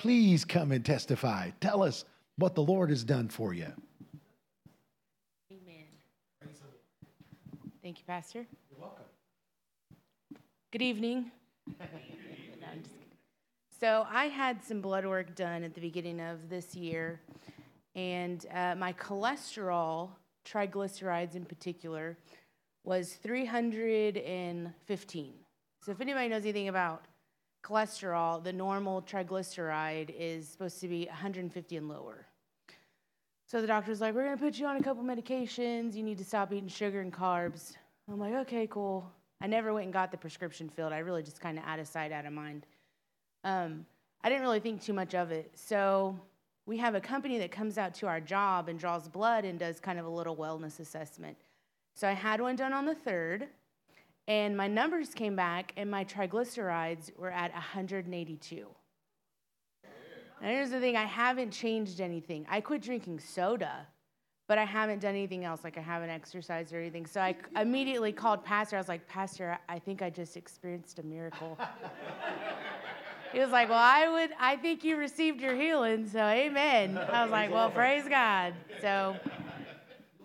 Please come and testify. Tell us what the Lord has done for you. Amen. Thank you, Pastor. You're welcome. Good evening. No, I'm just. So, I had some blood work done at the beginning of this year, and uh, my cholesterol, triglycerides in particular, was 315. So, if anybody knows anything about cholesterol, the normal triglyceride is supposed to be 150 and lower. So the doctor's like, We're going to put you on a couple medications. You need to stop eating sugar and carbs. I'm like, Okay, cool. I never went and got the prescription filled. I really just kind of out of sight, out of mind. Um, I didn't really think too much of it. So we have a company that comes out to our job and draws blood and does kind of a little wellness assessment. So I had one done on the third, and my numbers came back, and my triglycerides were at 182. And here's the thing I haven't changed anything. I quit drinking soda, but I haven't done anything else. Like I haven't exercised or anything. So I immediately called Pastor. I was like, Pastor, I think I just experienced a miracle. he was like, Well, I would, I think you received your healing. So amen. I was like, Well, praise God. So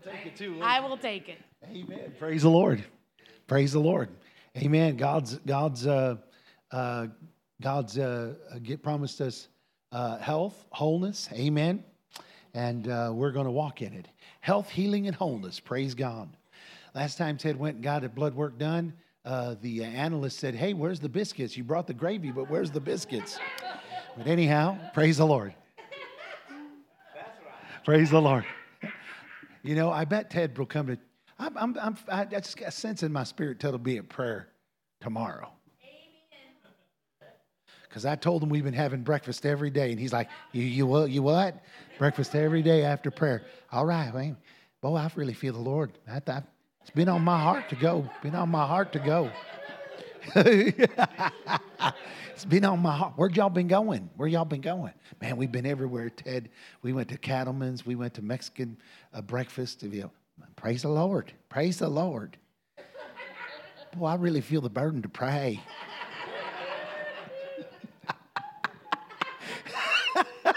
Take it too. I will take it. Amen. Praise the Lord. Praise the Lord. Amen. God's God's uh, uh, God's uh, get promised us uh, health, wholeness. Amen. And uh, we're going to walk in it. Health, healing, and wholeness. Praise God. Last time Ted went and got a blood work done, uh, the analyst said, "Hey, where's the biscuits? You brought the gravy, but where's the biscuits?" But anyhow, praise the Lord. Praise the Lord. You know, I bet Ted will come to. I'm, I'm, I'm, I just got a sense in my spirit Ted will be at prayer tomorrow. Because I told him we've been having breakfast every day, and he's like, "You, you what? You what? Breakfast every day after prayer? All right, man. Boy, I really feel the Lord. I, I, it's been on my heart to go. Been on my heart to go. it's been on my heart. Where y'all been going? Where y'all been going? Man, we've been everywhere, Ted. We went to Cattleman's. We went to Mexican uh, breakfast. You know, praise the Lord. Praise the Lord. Boy, I really feel the burden to pray.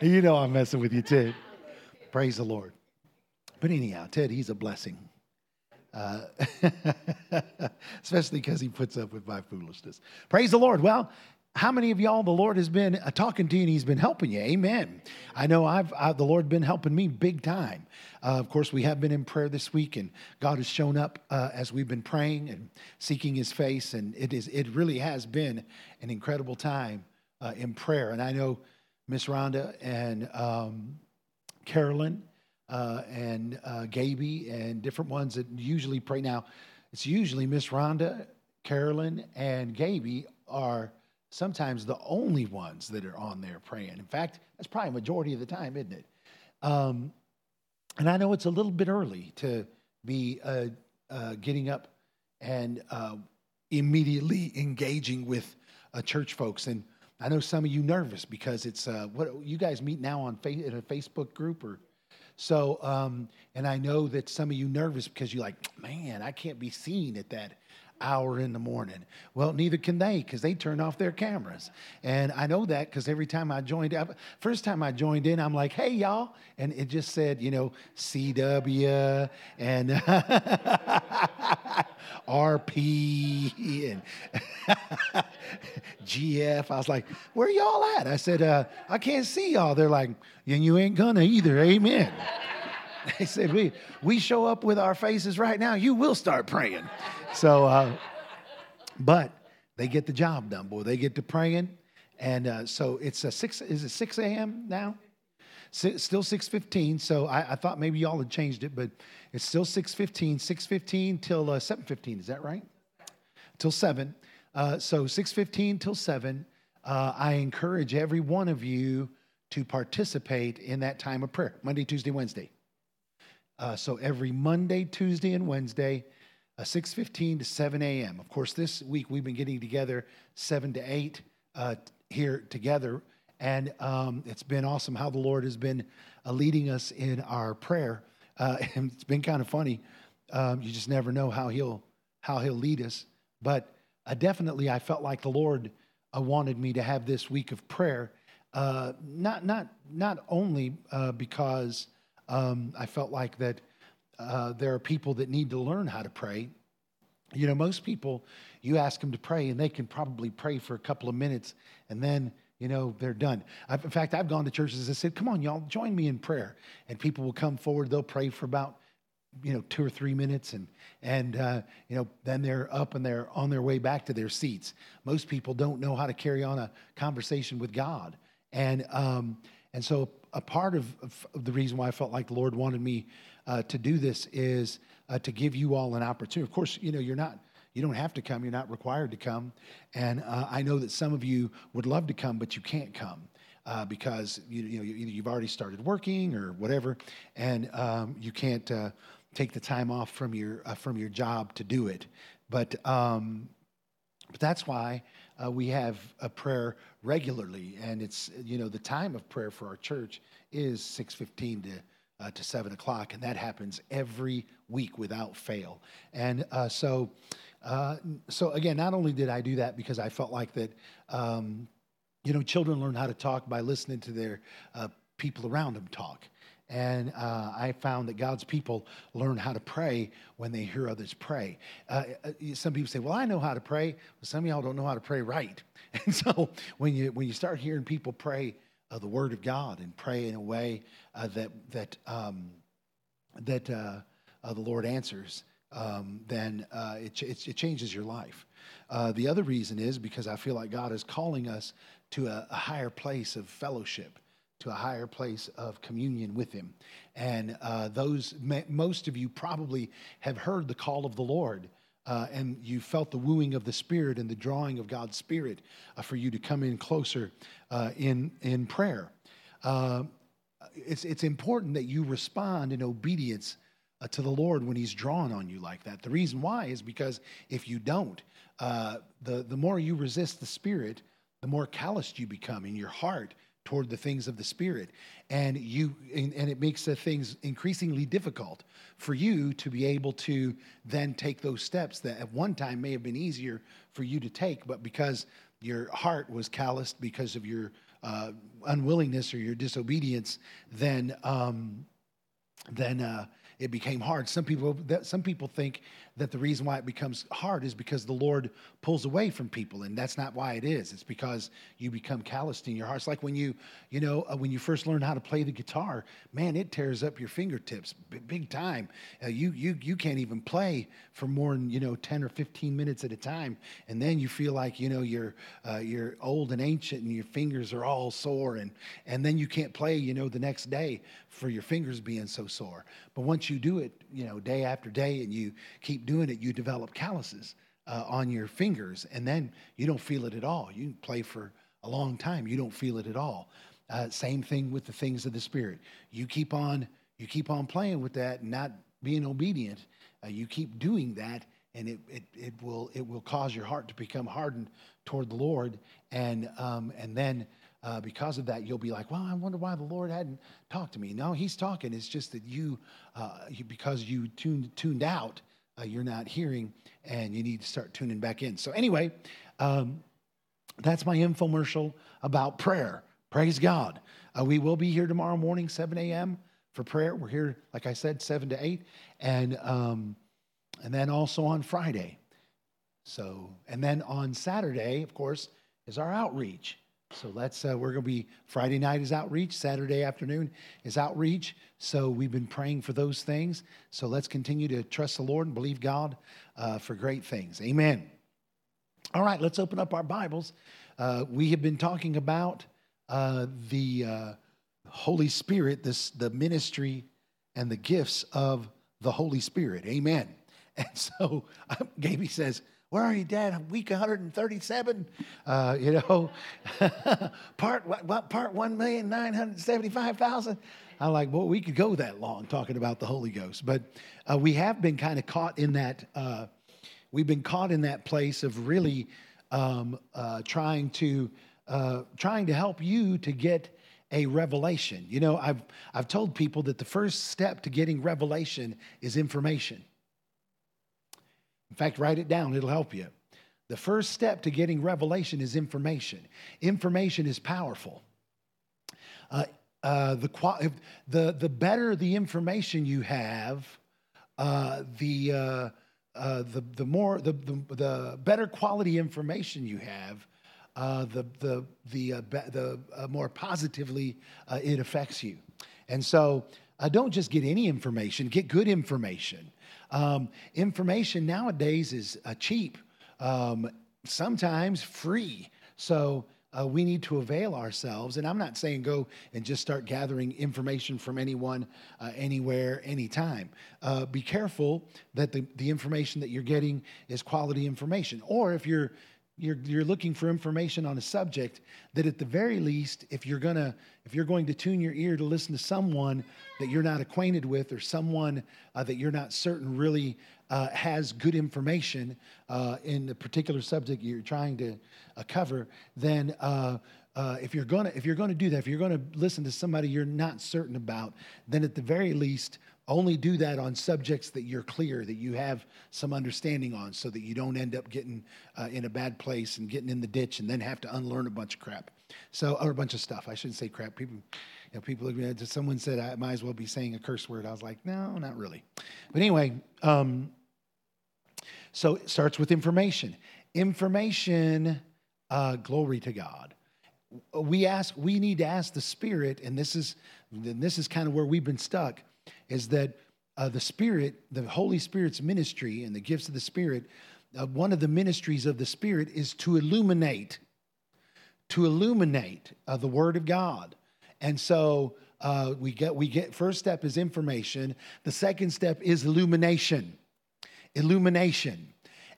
you know I'm messing with you, Ted. Praise the Lord. But anyhow, Ted, he's a blessing. Uh, especially because he puts up with my foolishness. Praise the Lord. Well, how many of y'all the Lord has been uh, talking to you and He's been helping you? Amen. I know I've, I've the Lord been helping me big time. Uh, of course, we have been in prayer this week, and God has shown up uh, as we've been praying and seeking His face, and it is it really has been an incredible time uh, in prayer. And I know Miss Rhonda and um, Carolyn uh, and uh, Gaby and different ones that usually pray. Now, it's usually Miss Rhonda, Carolyn, and Gaby are sometimes the only ones that are on there praying. In fact, that's probably a majority of the time, isn't it? Um, and I know it's a little bit early to be uh, uh, getting up and uh, immediately engaging with uh, church folks. And I know some of you nervous because it's uh, what you guys meet now on fa- in a Facebook group or so, um, and I know that some of you nervous because you're like, man, I can't be seen at that hour in the morning. Well, neither can they because they turn off their cameras. And I know that because every time I joined up, first time I joined in, I'm like, hey, y'all. And it just said, you know, CW and RP and GF. I was like, where y'all at? I said, uh, I can't see y'all. They're like, and you ain't gonna either. Amen. They said, we, we show up with our faces right now, you will start praying. So, uh, but they get the job done, boy. They get to praying. And uh, so it's a six, is it 6 a.m. now? still 6.15 so I, I, thought maybe y'all had changed it but it's still 6.15 6.15 till uh, 7.15 is that right till 7 uh, so 6.15 till 7 uh, i encourage every one of you to participate in that time of prayer monday tuesday wednesday uh, so every monday tuesday and wednesday uh, 6.15 to 7 a.m of course this week we've been getting together 7 to 8 uh, here together and um, it's been awesome how the Lord has been uh, leading us in our prayer. Uh, and it's been kind of funny. Um, you just never know how he'll how he'll lead us. But uh, definitely, I felt like the Lord wanted me to have this week of prayer. Uh, not not not only uh, because um, I felt like that uh, there are people that need to learn how to pray. You know, most people, you ask them to pray, and they can probably pray for a couple of minutes, and then you know they're done. I've, in fact, I've gone to churches that said, "Come on, y'all, join me in prayer," and people will come forward. They'll pray for about you know two or three minutes and and uh, you know then they're up and they're on their way back to their seats most people don't know how to carry on a conversation with god and um, and so a part of, of, the reason why i felt like the lord wanted me uh, to do this is uh, to give you all an opportunity. Of course you know you're not you don't have to come. You're not required to come. And uh, i know that some of you would love to come but you can't come uh, because you, you know you, have already started working or whatever, and um, you can't uh, take the time off from your uh, from your job to do it. But um, but that's why uh, we have a prayer regularly, and it's you know the time of prayer for our church is six fifteen to. Uh, to seven o'clock, and that happens every week without fail. And uh, so, uh, so again, not only did I do that because I felt like that, um, you know, children learn how to talk by listening to their uh, people around them talk. And uh, I found that God's people learn how to pray when they hear others pray. Uh, uh some people say, "Well, I know how to pray." Well, some of y'all don't know how to pray right. And so when you when you start hearing people pray uh, the Word of God and pray in a way uh, that that um, that uh, the Lord answers, um, then it, it, it, changes your life. the other reason is because I feel like God is calling us to a, a higher place of fellowship to a higher place of communion with Him. And uh, those, most of you probably have heard the call of the Lord. Uh, and you felt the wooing of the Spirit and the drawing of God's Spirit uh, for you to come in closer uh, in, in prayer. Uh, it's, it's important that you respond in obedience uh, to the Lord when He's drawn on you like that. The reason why is because if you don't, the, the more you resist the Spirit, the more calloused you become in your heart toward the things of the spirit and you and, it makes the things increasingly difficult for you to be able to then take those steps that at one time may have been easier for you to take but because your heart was calloused because of your uh, unwillingness or your disobedience then um, then uh, it became hard. Some people, some people think that the reason why it becomes hard is because the Lord pulls away from people, and that's not why it is. It's because you become calloused in your heart. It's like when you, you know, uh, when you first learn how to play the guitar, man, it tears up your fingertips big, big time. Uh, you, you, you can't even play for more than you know ten or fifteen minutes at a time, and then you feel like you know you're uh, you're old and ancient, and your fingers are all sore, and and then you can't play, you know, the next day for your fingers being so sore. But once you do it, you know, day after day, and you keep doing it, you develop calluses uh, on your fingers, and then you don't feel it at all. You play for a long time, you don't feel it at all. Uh, same thing with the things of the spirit. You keep on, you keep on playing with that, not being obedient. Uh, you keep doing that, and it, it, it will it will cause your heart to become hardened toward the Lord, and um, and then uh, because of that, you'll be like, well, I wonder why the Lord hadn't talked to me. No, He's talking. It's just that you, uh, you because you tuned, tuned out, uh, you're not hearing, and you need to start tuning back in. So, anyway, um, that's my infomercial about prayer. Praise God. Uh, we will be here tomorrow morning, 7 a.m. for prayer. We're here, like I said, 7 to 8. And, um, and then also on Friday. So, and then on Saturday, of course, is our outreach. So let's, uh, we're going to be, Friday night is outreach, Saturday afternoon is outreach. So we've been praying for those things. So let's continue to trust the Lord and believe God uh, for great things. Amen. All right, let's open up our Bibles. Uh, we have been talking about uh, the uh, Holy Spirit, this, the ministry and the gifts of the Holy Spirit. Amen. And so Gaby says, where are you, Dad? Week 137. Uh, you know, part what? Part one million nine hundred seventy-five thousand. I'm like, well, we could go that long talking about the Holy Ghost, but uh, we have been kind of caught in that. Uh, we've been caught in that place of really um, uh, trying to uh, trying to help you to get a revelation. You know, I've I've told people that the first step to getting revelation is information. In fact, write it down, it'll help you. The first step to getting revelation is information. Information is powerful. Uh, uh, the, the, the better the information you have, uh, the, uh, uh, the, the more the, the, the, better quality information you have, uh, the, the, the, the more positively it affects you. And so don't just get any information, get good information. Um, information nowadays is cheap um, sometimes free. So uh, we need to avail ourselves. And I'm not saying go and just start gathering information from anyone, uh, anywhere, anytime. Uh, be careful that the, the information that you're getting is quality information. Or if you're you're, you're looking for information on a subject that at the very least if you're gonna if you're going to tune your ear to listen to someone that you're not acquainted with or someone uh, that you're not certain really uh, has good information uh, in the particular subject you're trying to uh, cover, then uh, uh, if you're gonna if you're gonna do that, if you're gonna listen to somebody you're not certain about, then at the very least, only do that on subjects that you're clear, that you have some understanding on, so that you don't end up getting uh, in a bad place and getting in the ditch and then have to unlearn a bunch of crap. So, or a bunch of stuff. I shouldn't say crap. People, you know, people. Someone said I might as well be saying a curse word. I was like, no, not really. But anyway. Um, so it starts with information. Information, uh, glory to God. We ask, we need to ask the Spirit, and this is, and this is kind of where we've been stuck, is that uh, the Spirit, the Holy Spirit's ministry and the gifts of the Spirit, uh, one of the ministries of the Spirit is to illuminate, to illuminate uh, the Word of God. And so uh, we get, we get, first step is information. The second step is illumination illumination.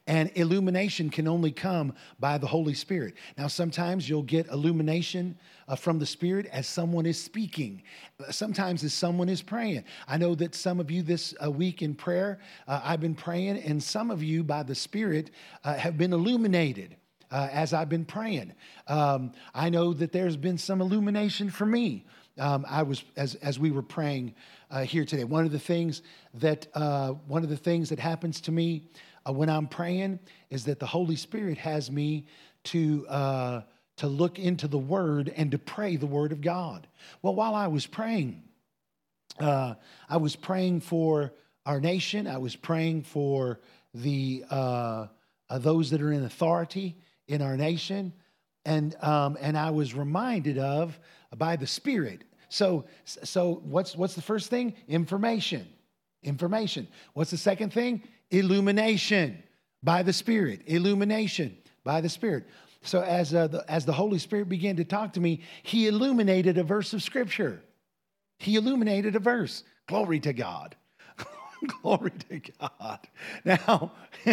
And illumination can only come by the Holy Spirit. Now, sometimes you'll get illumination uh, from the Spirit as someone is speaking, sometimes as someone is praying. I know that some of you this uh, week in prayer, uh, I've been praying, and some of you by the Spirit uh, have been illuminated. Uh, as I've been praying, um, I know that there's been some illumination for me. Um, I was as as we were praying uh, here today. One of the things that one of the things that happens to me uh, when I'm praying is that the Holy Spirit has me to uh, to look into the Word and to pray the Word of God. Well, while I was praying, uh, I was praying for our nation. I was praying for the uh, those that are in authority in our nation, and um, and I was reminded of by the Spirit so, so what's, what's the first thing? Information. Information. What's the second thing? Illumination by the Spirit. Illumination by the Spirit. So as, uh, the, as the Holy Spirit began to talk to me, he illuminated a verse of Scripture. He illuminated a verse. Glory to God. Glory to God. Now,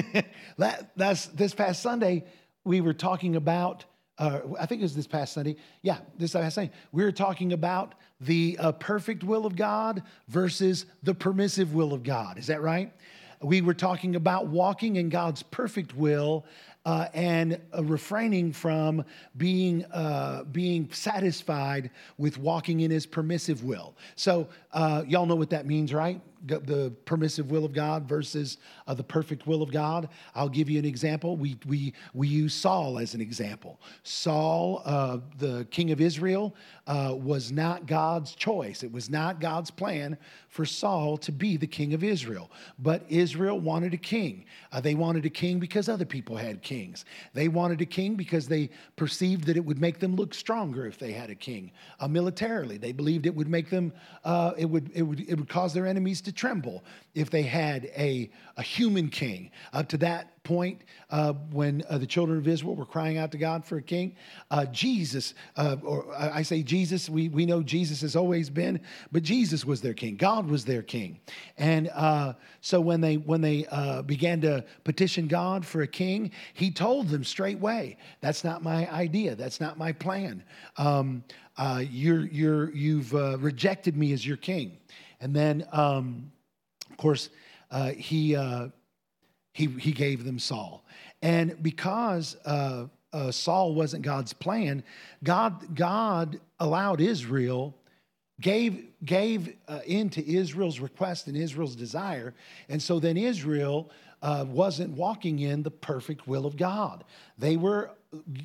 that, that's this past Sunday, we were talking about uh, I think it was this past Sunday. Yeah, this past Sunday. We were talking about the uh, perfect will of God versus the permissive will of God. Is that right? We were talking about walking in God's perfect will uh, and uh, refraining from being uh, being satisfied with walking in His permissive will. So uh, y'all know what that means, right? The permissive will of God versus uh, the perfect will of God. I'll give you an example. We, we, we use Saul as an example. Saul, uh, the king of Israel, uh, was not God's choice. It was not God's plan for Saul to be the king of Israel. But Israel wanted a king. Uh, they wanted a king because other people had kings. They wanted a king because they perceived that it would make them look stronger if they had a king. Uh, militarily, they believed it would make them, uh, it, would, it, would, it would cause their enemies to tremble if they had a, a human king. Up to that point, uh, when uh, the children of Israel were crying out to God for a king, uh, Jesus, uh, or I say Jesus, we, we know Jesus has always been, but Jesus was their king. God was their king. And uh, so when they, when they uh, began to petition God for a king, he told them straightway, that's not my idea. That's not my plan. Um, you're, you're, you've rejected me as your king. And then, um, of course, uh, he, uh, he, he gave them Saul. And because uh, uh Saul wasn't God's plan, God, God allowed Israel, gave, gave uh, in to Israel's request and Israel's desire. And so then Israel uh, wasn't walking in the perfect will of God. They were,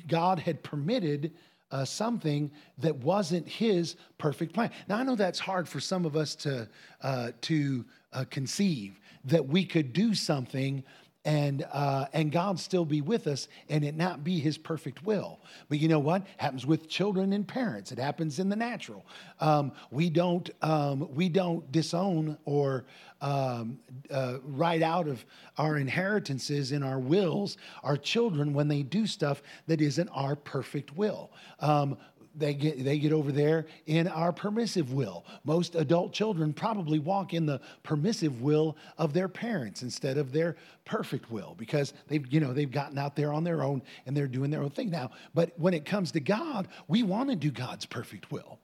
God had permitted uh, something that wasn't his perfect plan. Now I know that's hard for some of us to uh, to uh, conceive that we could do something and uh, and God still be with us and it not be His perfect will. But you know what happens with children and parents? It happens in the natural. Um, we don't um, we don't disown or um, uh, write out of our inheritances in our wills our children when they do stuff that isn't our perfect will. Um, they get they get over there in our permissive will. Most adult children probably walk in the permissive will of their parents instead of their perfect will because they've you know they've gotten out there on their own and they're doing their own thing now. But when it comes to God, we want to do God's perfect will.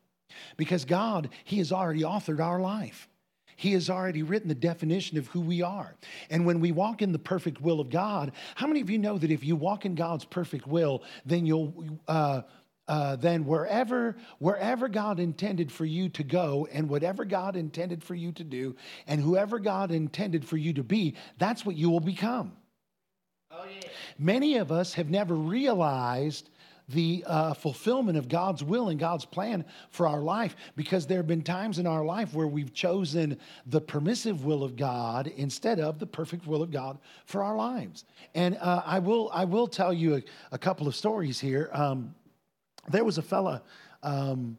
Because God, he has already authored our life. He has already written the definition of who we are. And when we walk in the perfect will of God, how many of you know that if you walk in God's perfect will, then you'll uh, uh, then wherever wherever God intended for you to go and whatever God intended for you to do and whoever God intended for you to be, that's what you will become. Oh, yeah. Many of us have never realized the uh, fulfillment of God's will and God's plan for our life because there have been times in our life where we've chosen the permissive will of God instead of the perfect will of God for our lives. And uh, I will I will tell you a, a couple of stories here. Um, there was a fella, um,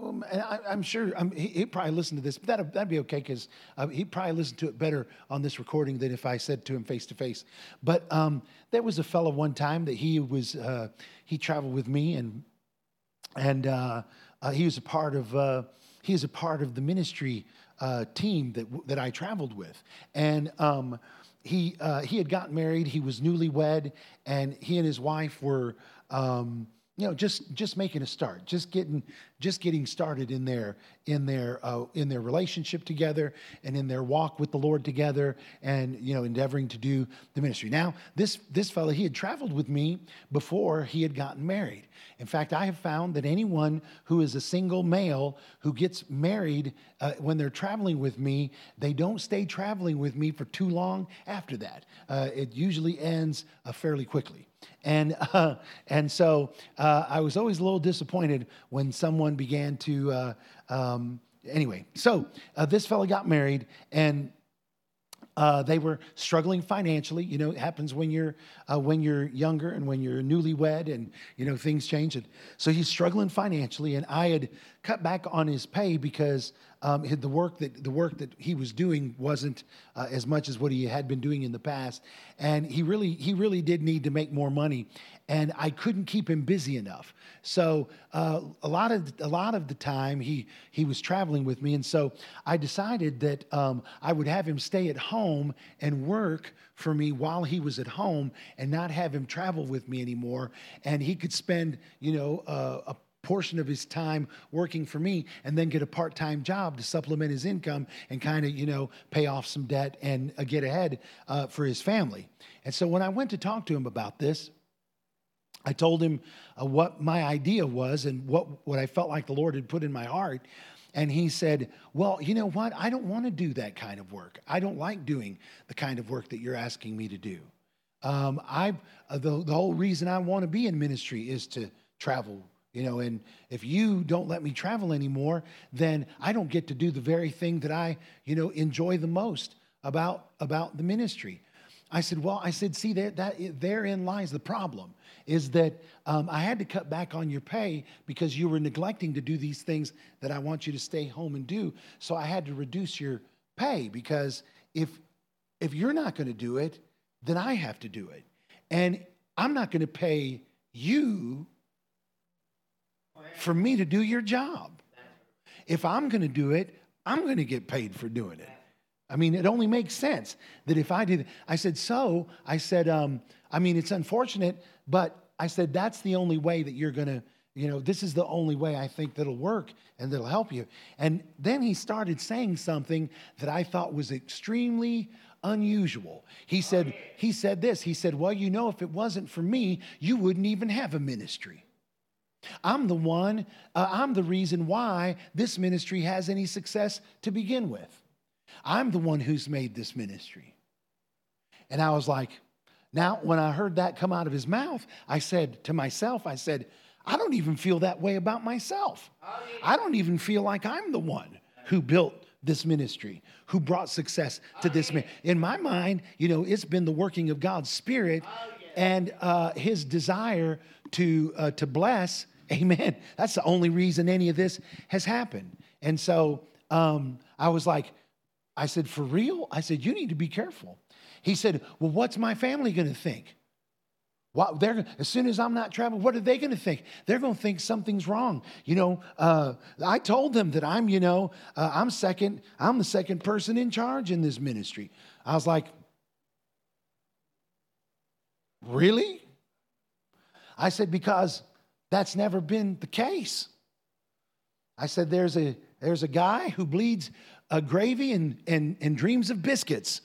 um I, am sure um, he, he probably listened to this, but that'd, that'd be okay because uh, he probably listened to it better on this recording than if I said to him face to face. But um, there was a fella one time that he was uh, he traveled with me and and uh, uh he was a part of uh, he was a part of the ministry uh, team that that I traveled with and. Um, he, he had gotten married. He was newlywed, and he and his wife were um, you know just just making a start just getting just getting started in their in their uh, in their relationship together and in their walk with the lord together and you know endeavoring to do the ministry. Now this this fellow he had traveled with me before he had gotten married. In fact i have found that anyone who is a single male who gets married uh, when they're traveling with me they don't stay traveling with me for too long after that. Uh, it usually ends uh, fairly quickly and, uh, and so uh, I was always a little disappointed when someone began to, uh, um, anyway. So uh, this fellow got married and uh, they were struggling financially. You know, it happens when you're uh, when you're younger and when you're newlywed, and you know things change. And so he's struggling financially, and I had cut back on his pay because um, the work that the work that he was doing wasn't uh, as much as what he had been doing in the past, and he really he really did need to make more money, and I couldn't keep him busy enough. So uh, a lot of a lot of the time he he was traveling with me, and so I decided that um, I would have him stay at home and work for me while he was at home, and not have him travel with me anymore, and he could spend you know uh, a portion of his time working for me and then get a part-time job to supplement his income and kind of you know pay off some debt and uh, get ahead uh, for his family. And so when i went to talk to him about this i told him uh, what my idea was and what, what i felt like the lord had put in my heart. And he said well you know what? I don't want to do that kind of work. I don't like doing the kind of work that you're asking me to do. Um, I, uh, the, the whole reason i want to be in ministry is to travel you know and if you don't let me travel anymore then i don't get to do the very thing that i you know enjoy the most about about the ministry. I said well i said see there that therein lies the problem is that um, i had to cut back on your pay because you were neglecting to do these things that i want you to stay home and do. So i had to reduce your pay because if if you're not going to do it then i have to do it. And i'm not going to pay you for me to do your job. If I'm going to do it, I'm going to get paid for doing it. I mean, it only makes sense that if I did, I said, so, I said, um, I mean, it's unfortunate, but I said, that's the only way that you're going to, you know, this is the only way I think that'll work and that'll help you. And then he started saying something that I thought was extremely unusual. He said, he said this, he said, well, you know, if it wasn't for me, you wouldn't even have a ministry. I'm the one, uh, I'm the reason why this ministry has any success to begin with. I'm the one who's made this ministry. And I was like, now, when I heard that come out of his mouth, I said to myself, I said, I don't even feel that way about myself. I don't even feel like I'm the one who built this ministry, who brought success to this man. In my mind, you know, it's been the working of God's Spirit and uh, His desire to uh, to bless. Amen. That's the only reason any of this has happened. And so um, I was like, I said, for real? I said, you need to be careful. He said, well, what's my family going to think? What, they're, as soon as I'm not traveling, what are they going to think? They're going to think something's wrong. You know, uh, I told them that I'm, you know, uh, I'm second, I'm the second person in charge in this ministry. I was like, really? I said, because that's never been the case. I said, there's a, there's a guy who bleeds a gravy and, and, and dreams of biscuits.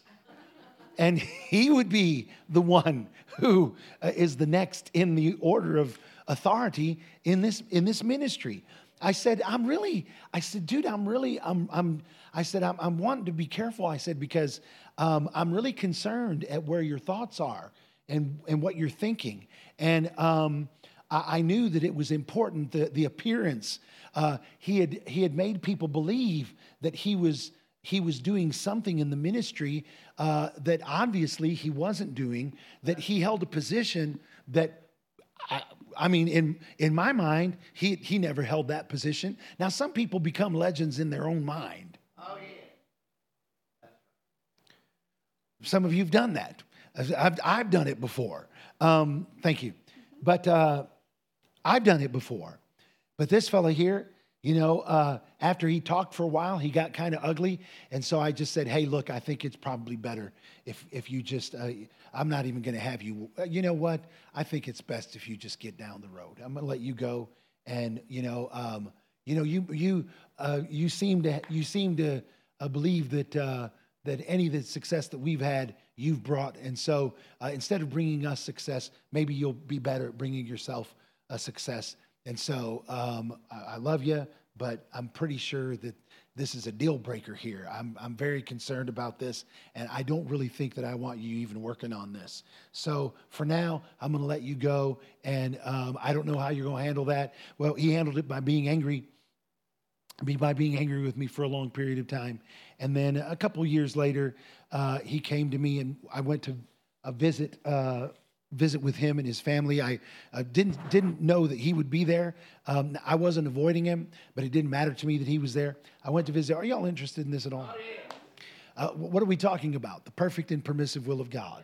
And he would be the one who uh, is the next in the order of authority in this, in this ministry. I said, I'm really, I said, dude, I'm really, I'm, I'm, I said, I'm, I'm wanting to be careful. I said, because um, I'm really concerned at where your thoughts are and, and what you're thinking. And um, I, I, knew that it was important, the, the appearance. Uh, he, had, he had made people believe that he was, he was doing something in the ministry uh, that obviously he wasn't doing, that he held a position that I, I, mean, in, in my mind, he, he never held that position. Now, some people become legends in their own mind. Oh, yeah. Some of you have done that. I've, I've done it before. Um, thank you. But uh, I've done it before. But this fellow here, you know, uh, after he talked for a while, he got kind of ugly. And so I just said, hey, look, I think it's probably better if, if you just, uh, I'm not even going to have you. Uh, you know what? I think it's best if you just get down the road. I'm going to let you go. And, you know, um, you know, you, you, uh, you seem to, you seem to uh, believe that, uh, that any of the success that we've had, you've brought. And so instead of bringing us success, maybe you'll be better at bringing yourself a success. And so um, I, I love you, but I'm pretty sure that this is a deal breaker here. I'm, I'm very concerned about this, and I don't really think that I want you even working on this. So for now, I'm going to let you go, and um, I don't know how you're going to handle that. Well, he handled it by being angry, by being angry with me for a long period of time, and then a couple years later, uh, he came to me, and I went to a visit. Uh, visit with him and his family. I uh, didn't didn't know that he would be there. Um, I wasn't avoiding him, but it didn't matter to me that he was there. I went to visit. Are y'all interested in this at all? Oh, yeah. uh, what are we talking about? The perfect and permissive will of God.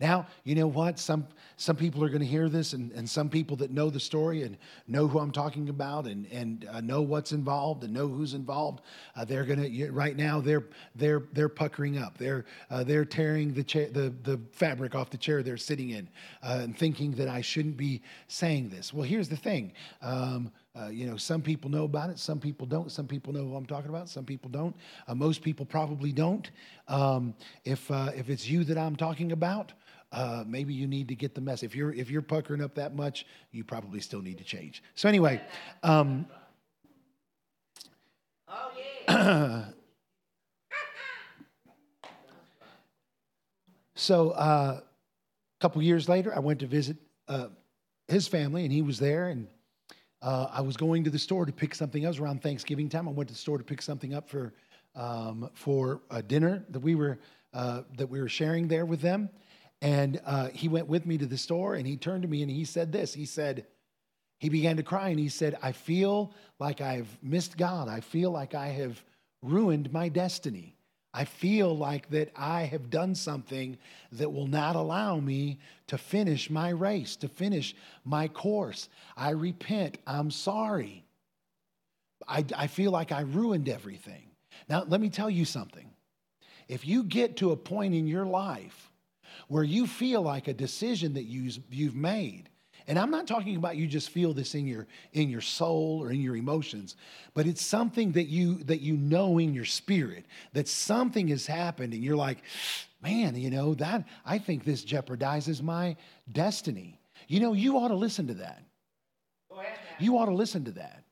Now, you know what? Some, some people are going to hear this, and, and some people that know the story and know who I'm talking about and, and uh, know what's involved and know who's involved, uh, they're going to, right now, they're, they're, they're puckering up. They're, uh, they're tearing the, chair, the, the fabric off the chair they're sitting in uh, and thinking that I shouldn't be saying this. Well, here's the thing. Um, uh, you know, some people know about it, some people don't. Some people know who I'm talking about, some people don't. Uh, most people probably don't. Um, if uh, if it's you that I'm talking about, uh, maybe you need to get the mess. If you're if you're puckering up that much, you probably still need to change. So anyway, um, oh, yeah. so uh, a couple years later, I went to visit uh, his family, and he was there, and uh, I was going to the store to pick something up. was around Thanksgiving time. I went to the store to pick something up for um, for a dinner that we were uh, that we were sharing there with them. And uh, he went with me to the store and he turned to me and he said this. He said, he began to cry and he said, I feel like I've missed God. I feel like I have ruined my destiny. I feel like that I have done something that will not allow me to finish my race, to finish my course. I repent. I'm sorry. I, I feel like I ruined everything. Now, let me tell you something. If you get to a point in your life where you feel like a decision that you, you've made. And I'm not talking about you just feel this in your in your soul or in your emotions, but it's something that you that you know in your spirit that something has happened and you're like, man, you know, that I think this jeopardizes my destiny. You know, you ought to listen to that. You ought to listen to that.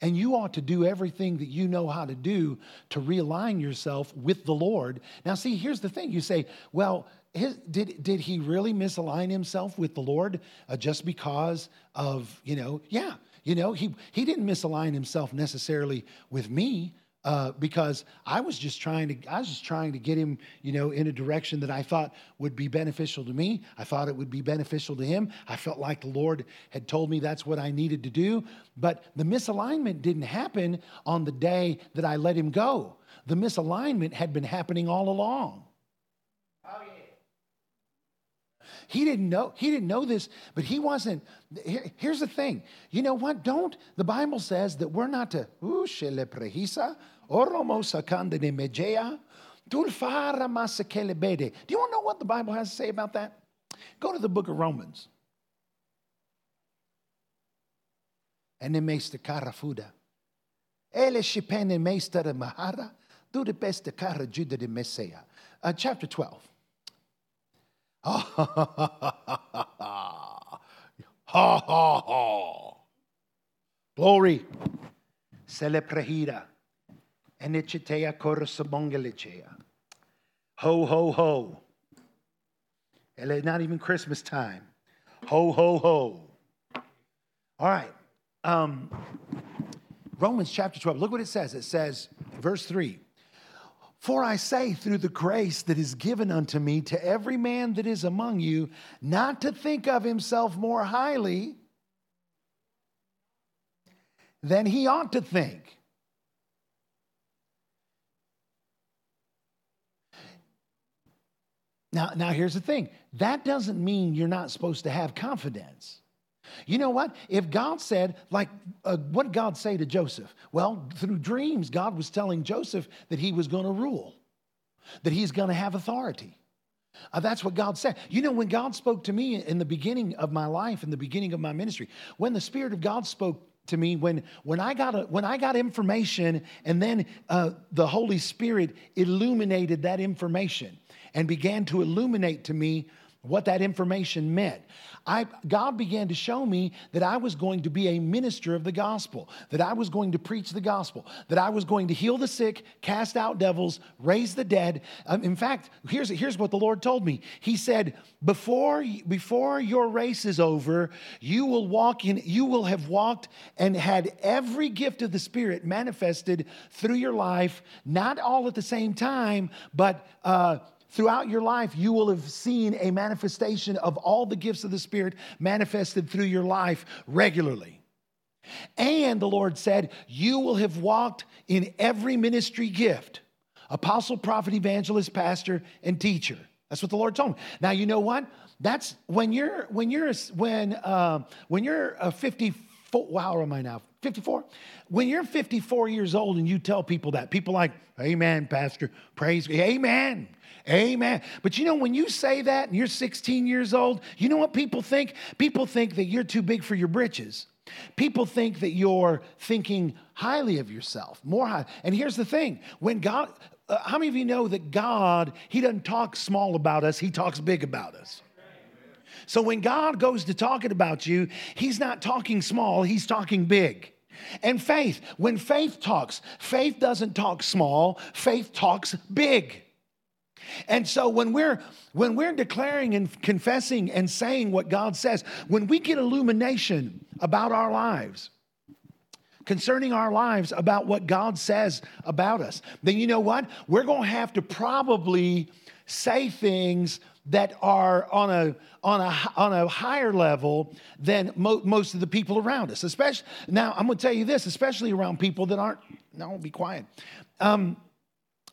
And you ought to do everything that you know how to do to realign yourself with the Lord. Now, see, here's the thing you say, well, his, did, did he really misalign himself with the Lord uh, just because of, you know, yeah, you know, he, he didn't misalign himself necessarily with me. Uh, because I was just trying to, I was just trying to get him, you know, in a direction that I thought would be beneficial to me. I thought it would be beneficial to him. I felt like the Lord had told me that's what I needed to do. But the misalignment didn't happen on the day that I let him go. The misalignment had been happening all along. He didn't know, he didn't know this, but he wasn't. Here, here's the thing. You know what? Don't, the Bible says that we're not to, do you want to know what the Bible has to say about that? Go to the book of Romans. En de meeste karafuda. Ele shipene meester mahara. Do the best kara juda de Messiah. Uh, chapter 12. Ha ha ha. ha ha ha ha ha Glory. Celebrahira. Enichitea correspongelichea. Ho, ho, ho. It's not even Christmas time. Ho, ho, ho. All right. Um, Romans chapter 12. Look what it says. It says, verse 3 for I say, through the grace that is given unto me, to every man that is among you, not to think of himself more highly than he ought to think. Now, now here's the thing that doesn't mean you're not supposed to have confidence. You know what? If God said, like, uh, what did God say to Joseph? Well, through dreams, God was telling Joseph that he was going to rule, that he's going to have authority. Uh, that's what God said. You know, when God spoke to me in the beginning of my life, in the beginning of my ministry, when the Spirit of God spoke to me, when when I got a, when I got information, and then uh, the Holy Spirit illuminated that information and began to illuminate to me what that information meant. I, God began to show me that I was going to be a minister of the gospel, that I was going to preach the gospel, that I was going to heal the sick, cast out devils, raise the dead. Um, in fact, here's, here's what the Lord told me. He said, before, before your race is over, you will walk in, you will have walked and had every gift of the Spirit manifested through your life, not all at the same time, but uh, Throughout your life, you will have seen a manifestation of all the gifts of the Spirit manifested through your life regularly. And the Lord said, You will have walked in every ministry gift apostle, prophet, evangelist, pastor, and teacher. That's what the Lord told me. Now, you know what? That's when you're, when you're, when, uh, when you're a 54, wow, am I now? 54? When you're 54 years old and you tell people that, people like, Amen, Pastor, praise, me, Amen. Amen. But you know, when you say that and you're 16 years old, you know what people think? People think that you're too big for your britches. People think that you're thinking highly of yourself, more high. And here's the thing when God, uh, how many of you know that God, He doesn't talk small about us, He talks big about us? So when God goes to talking about you, He's not talking small, He's talking big. And faith, when faith talks, faith doesn't talk small, faith talks big. And so when we're when we're declaring and confessing and saying what God says, when we get illumination about our lives, concerning our lives about what God says about us, then you know what? We're going to have to probably say things that are on a on a on a higher level than mo- most of the people around us. Especially now, I'm going to tell you this, especially around people that aren't. No, be quiet. Um,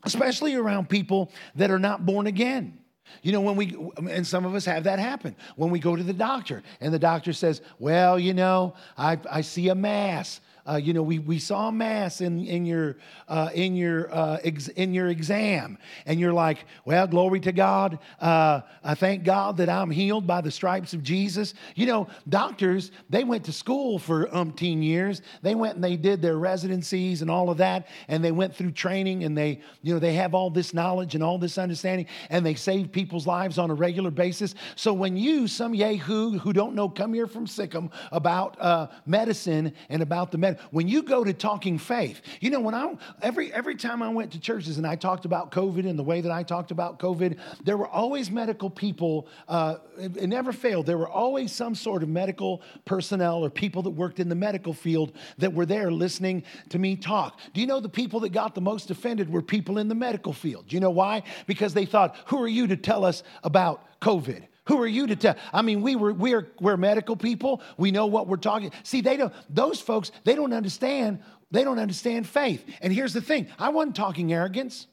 especially around people that are not born again. You know, when we, and some of us have that happen, when we go to the doctor and the doctor says, Well, you know, I, I see a mass uh, you know, we, we saw mass in, in your, uh, in, your, uh, ex, in your exam, and you're like, well, glory to God. Uh, I thank God that I'm healed by the stripes of Jesus. You know, doctors, they went to school for umpteen years. They went and they did their residencies and all of that, and they went through training, and they, you know, they have all this knowledge and all this understanding, and they save people's lives on a regular basis. So when you, some yahoo who don't know, come here from sic 'em about uh, medicine and about the medicine, when you go to talking faith, you know, when I every every time I went to churches and I talked about COVID and the way that I talked about COVID, there were always medical people. Uh, it, it never failed. There were always some sort of medical personnel or people that worked in the medical field that were there listening to me talk. Do you know the people that got the most offended were people in the medical field? Do you know why? Because they thought, "Who are you to tell us about COVID?" Who are you to tell? I mean, we were we're we're medical people. We know what we're talking. See, they don't those folks, they don't understand, they don't understand faith. And here's the thing: I wasn't talking arrogance.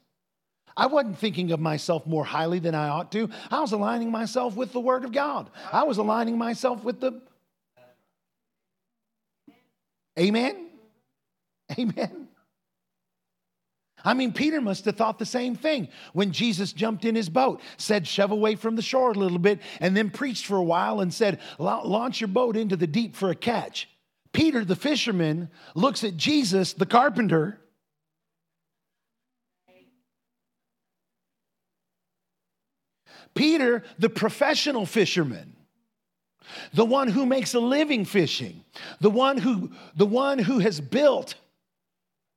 I wasn't thinking of myself more highly than I ought to. I was aligning myself with the Word of God. I was aligning myself with the Amen. Amen. I mean, Peter must have thought the same thing when Jesus jumped in his boat, said, shove away from the shore a little bit, and then preached for a while and said, launch your boat into the deep for a catch. Peter, the fisherman, looks at Jesus, the carpenter. Peter, the professional fisherman, the one who makes a living fishing, the one who, the one who has built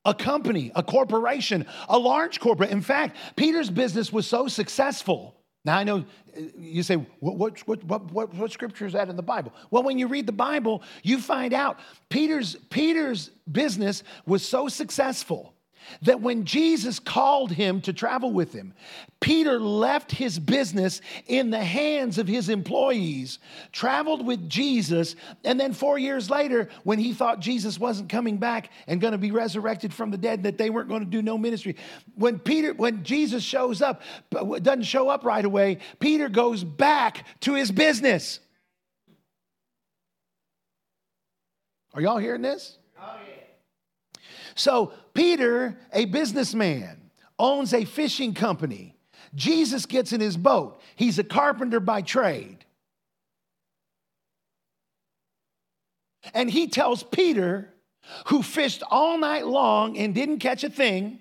a company, a corporation, a large corporate. In fact, Peter's business was so successful. Now, I know uh, you say, what, what, what, what, what scripture is that in the Bible? Well, when you read the Bible, you find out Peter's, Peter's business was so successful that when Jesus called him to travel with him, Peter left his business in the hands of his employees, traveled with Jesus, and then four years later, when he thought Jesus wasn't coming back and going to be resurrected from the dead, that they weren't going to do no ministry, when Peter, when Jesus shows up, doesn't show up right away, Peter goes back to his business. Are y'all hearing this? Oh, yeah. So, Peter, a businessman, owns a fishing company. Jesus gets in his boat. He's a carpenter by trade. And he tells Peter, who fished all night long and didn't catch a thing,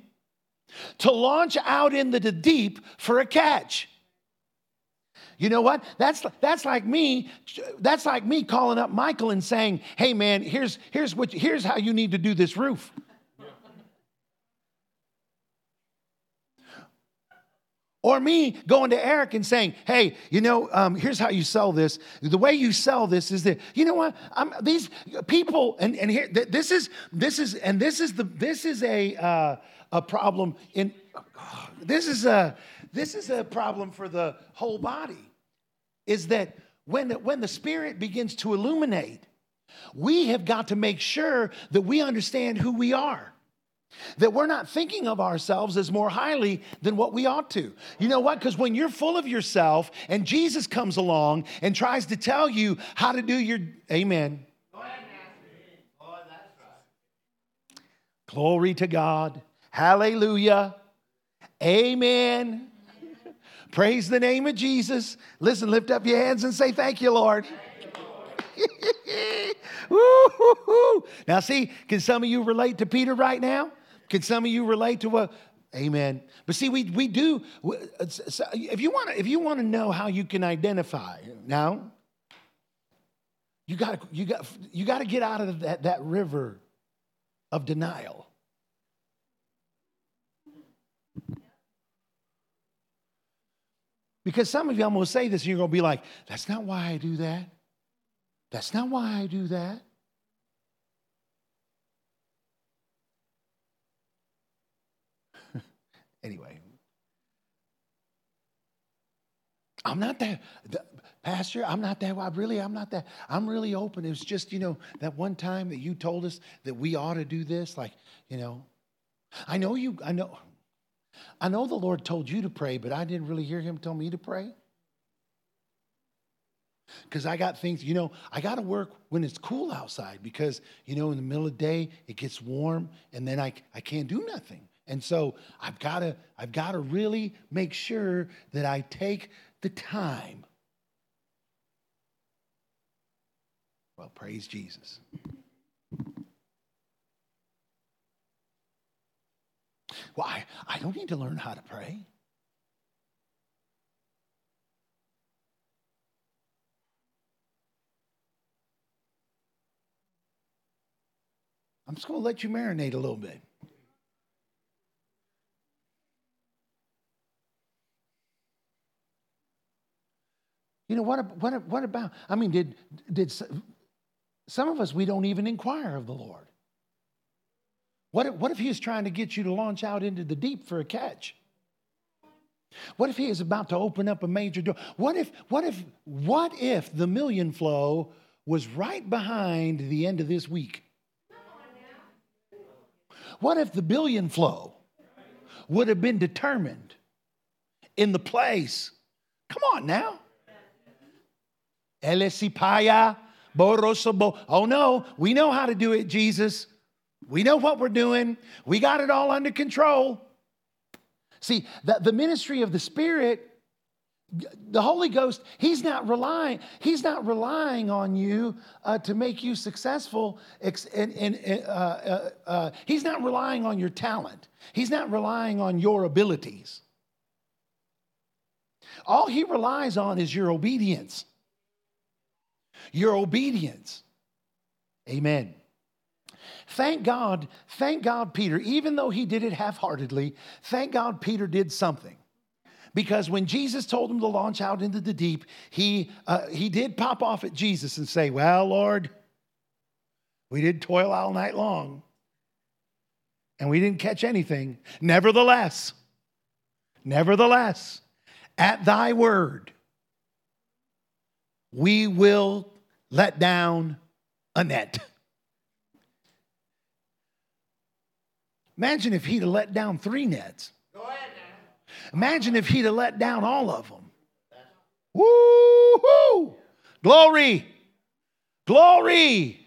to launch out into the deep for a catch. You know what? That's, that's like me. That's like me calling up Michael and saying, "Hey, man, here's here's what here's how you need to do this roof." Or me going to Eric and saying, hey, you know, um, here's how you sell this. The way you sell this is that, you know what? I'm, these people, and, and here, this is, this is, and this is the, this is a, uh, a problem in, this is a, this is a problem for the whole body, is that when, the, when the Spirit begins to illuminate, we have got to make sure that we understand who we are. That we're not thinking of ourselves as more highly than what we ought to. You know what? Because when you're full of yourself and Jesus comes along and tries to tell you how to do your, amen. Glory to God. Hallelujah. Amen. Praise the name of Jesus. Listen, lift up your hands and say, Thank you, Lord. now, see, can some of you relate to Peter right now? Can some of you relate to what? Amen. But see, we, we do. If you want to, if you want to know how you can identify now, you got you got you got to get out of that, that river of denial. Because some of you, I'm going to say this, and you're going to be like, that's not why I do that. That's not why I do that. Anyway, I'm not that, Pastor, I'm not that, I really, I'm not that, I'm really open. It was just, you know, that one time that you told us that we ought to do this, like, you know, I know you, I know, I know the Lord told you to pray, but I didn't really hear him tell me to pray. Because I got things, you know, I got to work when it's cool outside because, you know, in the middle of the day, it gets warm and then I, I can't do nothing. And so I've got to I've got to really make sure that I take the time. Well, praise Jesus. Well, I, I don't need to learn how to pray. I'm just going to let you marinate a little bit. You know, what, what, what about, I mean, did, did some of us, we don't even inquire of the Lord. What if, what if he is trying to get you to launch out into the deep for a catch? What if he is about to open up a major door? What if, what if, what if the million flow was right behind the end of this week? What if the billion flow would have been determined in the place? Come on now. Elisipaya, Borosobo. Oh no, we know how to do it, Jesus. We know what we're doing. We got it all under control. See, the, the ministry of the Spirit, the Holy Ghost, He's not relying, He's not relying on you uh, to make you successful. Uh, uh, uh, he's not relying on your talent. He's not relying on your abilities. All He relies on is your obedience. Your obedience. Amen. Thank God, thank God, Peter, even though he did it half heartedly, thank God Peter did something. Because when Jesus told him to launch out into the deep, he, uh, he did pop off at Jesus and say, Well, Lord, we did toil all night long and we didn't catch anything. Nevertheless, nevertheless, at thy word, we will let down a net. Imagine if he'd have let down three nets. Imagine if he'd have let down all of them. Woo hoo! Glory! Glory!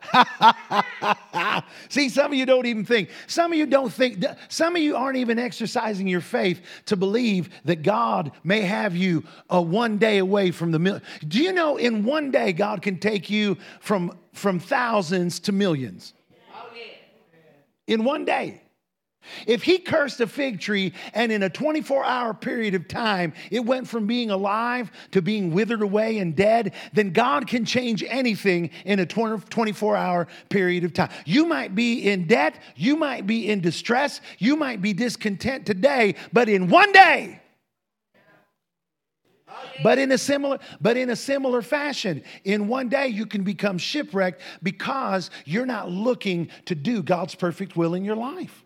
See, some of you don't even think. Some of you don't think. Some of you aren't even exercising your faith to believe that God may have you a one day away from the million. Do you know in one day God can take you from, from thousands to millions? Oh, in one day. If he cursed a fig tree and in a 24 hour period of time it went from being alive to being withered away and dead, then God can change anything in a 24 hour period of time. You might be in debt, you might be in distress, you might be discontent today, but in one day, but in a similar but in a similar fashion in one day you can become shipwrecked because you're not looking to do god's perfect will in your life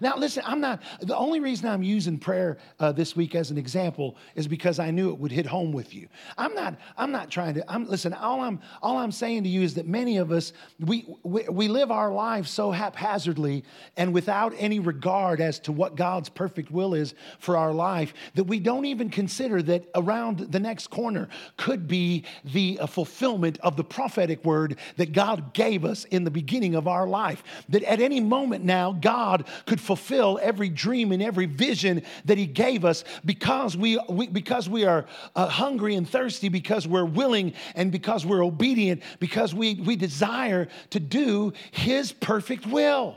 now, listen, I'm not, the only reason I'm using prayer uh, this week as an example is because I knew it would hit home with you. I'm not, I'm not trying to, I'm, listen, all I'm, all I'm saying to you is that many of us, we, we, we live our lives so haphazardly and without any regard as to what God's perfect will is for our life that we don't even consider that around the next corner could be the uh, fulfillment of the prophetic word that God gave us in the beginning of our life. That at any moment now, God could fulfill every dream and every vision that He gave us because we, we because we are uh, hungry and thirsty, because we're willing and because we're obedient, because we, we desire to do His perfect will.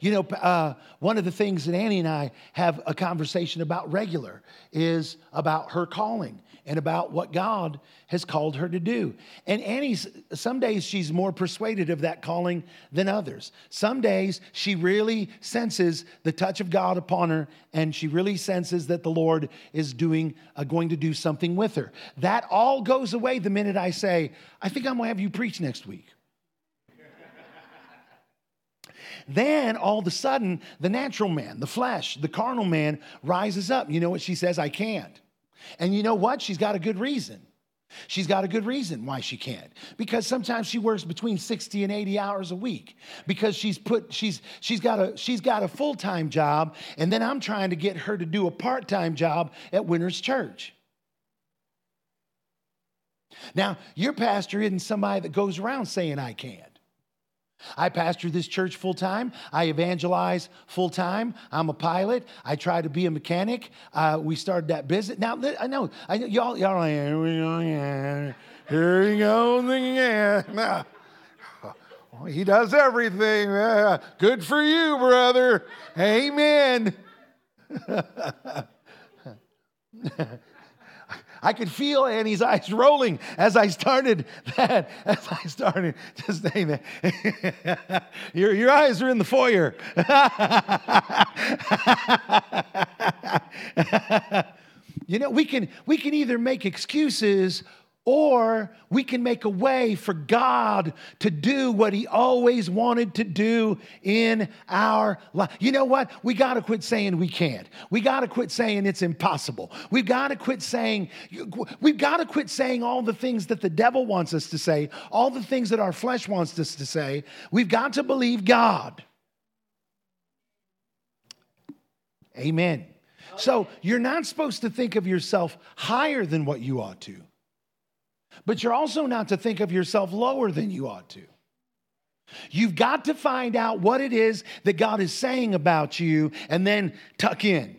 You know, uh, one of the things that Annie and I have a conversation about regular is about her calling and about what God has called her to do. And Annie's, some days she's more persuaded of that calling than others. Some days she really senses the touch of God upon her and she really senses that the Lord is doing, uh, going to do something with her. That all goes away the minute I say, I think I'm gonna have you preach next week. Then all of a sudden, the natural man, the flesh, the carnal man rises up. You know what she says? I can't. And you know what? She's got a good reason. She's got a good reason why she can't. Because sometimes she works between 60 and 80 hours a week. Because she's put she's she's got a she's got a full-time job and then I'm trying to get her to do a part-time job at Winners Church. Now, your pastor isn't somebody that goes around saying I can't. I pastor this church full time. I evangelize full time. I'm a pilot. I try to be a mechanic. Uh, we started that business. Now, I know, I, y'all, y'all are here here you go again. He does everything. good for you, brother. Amen. I could feel Annie's eyes rolling as I started that, as I started just saying that. your, your eyes are in the foyer. you know, we can, we can either make excuses or we can make a way for God to do what He always wanted to do in our life. You know what? We got to quit saying we can't. We got to quit saying it's impossible. We've got to quit saying, we've got to quit saying all the things that the devil wants us to say, all the things that our flesh wants us to say. We've got to believe God. Amen. So you're not supposed to think of yourself higher than what you ought to. But you're also not to think of yourself lower than you ought to. You've got to find out what it is that God is saying about you and then tuck in.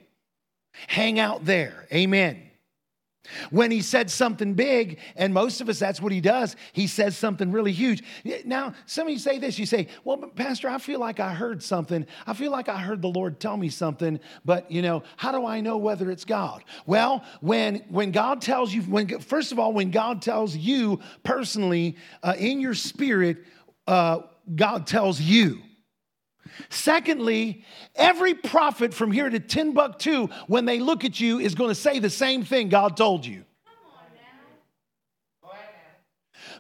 Hang out there. Amen. When he said something big, and most of us, that's what he does, he says something really huge. Now, some of you say this you say, Well, Pastor, I feel like I heard something. I feel like I heard the Lord tell me something, but you know, how do I know whether it's God? Well, when, when God tells you, when, first of all, when God tells you personally uh, in your spirit, uh, God tells you. Secondly, every prophet from here to Timbuktu, when they look at you, is going to say the same thing God told you.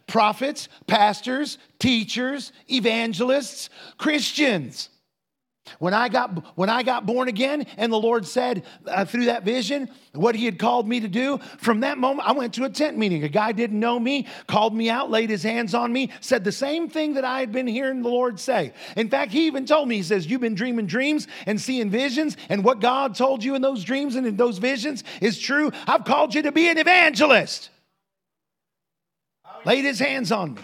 Prophets, pastors, teachers, evangelists, Christians. When I got when I got born again and the Lord said uh, through that vision what he had called me to do, from that moment I went to a tent meeting. A guy didn't know me, called me out, laid his hands on me, said the same thing that I had been hearing the Lord say. In fact, he even told me he says, "You've been dreaming dreams and seeing visions and what God told you in those dreams and in those visions is true. I've called you to be an evangelist." Laid his hands on me.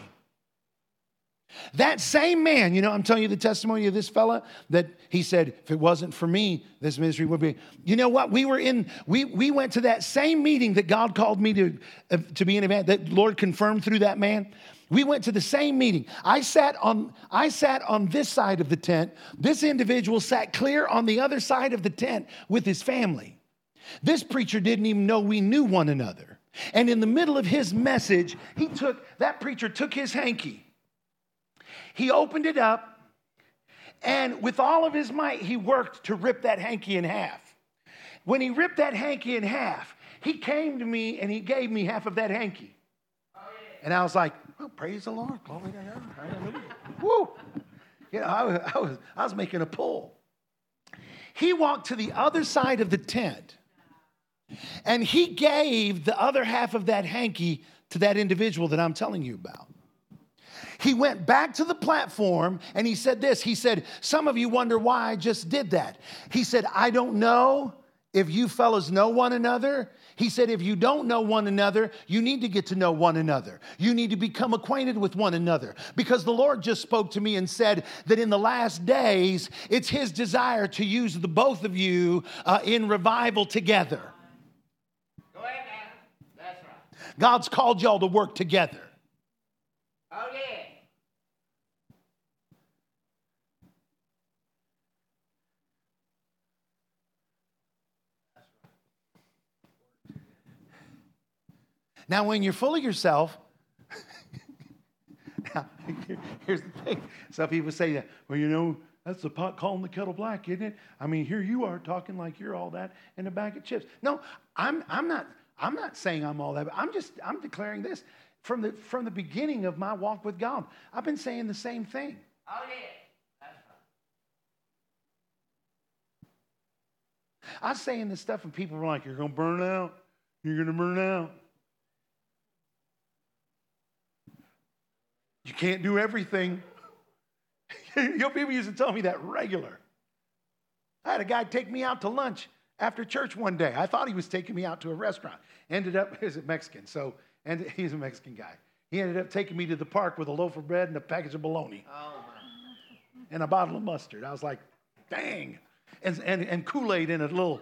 That same man, you know, I'm telling you the testimony of this fella that he said, if it wasn't for me, this ministry would be. You know what? We were in, we, we went to that same meeting that God called me to, uh, to be an event, that Lord confirmed through that man. We went to the same meeting. I sat on, I sat on this side of the tent. This individual sat clear on the other side of the tent with his family. This preacher didn't even know we knew one another. And in the middle of his message, he took, that preacher took his hanky he opened it up, and with all of his might, he worked to rip that hanky in half. When he ripped that hanky in half, he came to me and he gave me half of that hanky. And I was like, well, praise the Lord. Glory to God. Hallelujah. Woo. You know, I I, was, I was making a pull. He walked to the other side of the tent and he gave the other half of that hanky to that individual that I'm telling you about. He went back to the platform and he said this. He said, Some of you wonder why I just did that. He said, I don't know if you fellas know one another. He said, if you don't know one another, you need to get to know one another. You need to become acquainted with one another. Because the Lord just spoke to me and said that in the last days, it's His desire to use the both of you uh, in revival together. Go ahead, man. That's right. God's called y'all to work together. Oh, yeah. Now, when you're full of yourself, now, here's the thing. Some people say that, well, you know, that's the pot calling the kettle black, isn't it? I mean, here you are talking like you're all that in a bag of chips. No, I'm, I'm, not, I'm not saying I'm all that. I'm just, I'm declaring this. From the, from the beginning of my walk with God, I've been saying the same thing. Oh, yeah. I was saying this stuff, and people were like, You're going to burn out. You're going to burn out. You can't do everything. Your people used to tell me that regular. I had a guy take me out to lunch after church one day. I thought he was taking me out to a restaurant. Ended up, he's a Mexican, so and he's a Mexican guy. He ended up taking me to the park with a loaf of bread and a package of bologna. Oh, and a bottle of mustard. I was like, dang. And, and, and Kool-Aid in a little.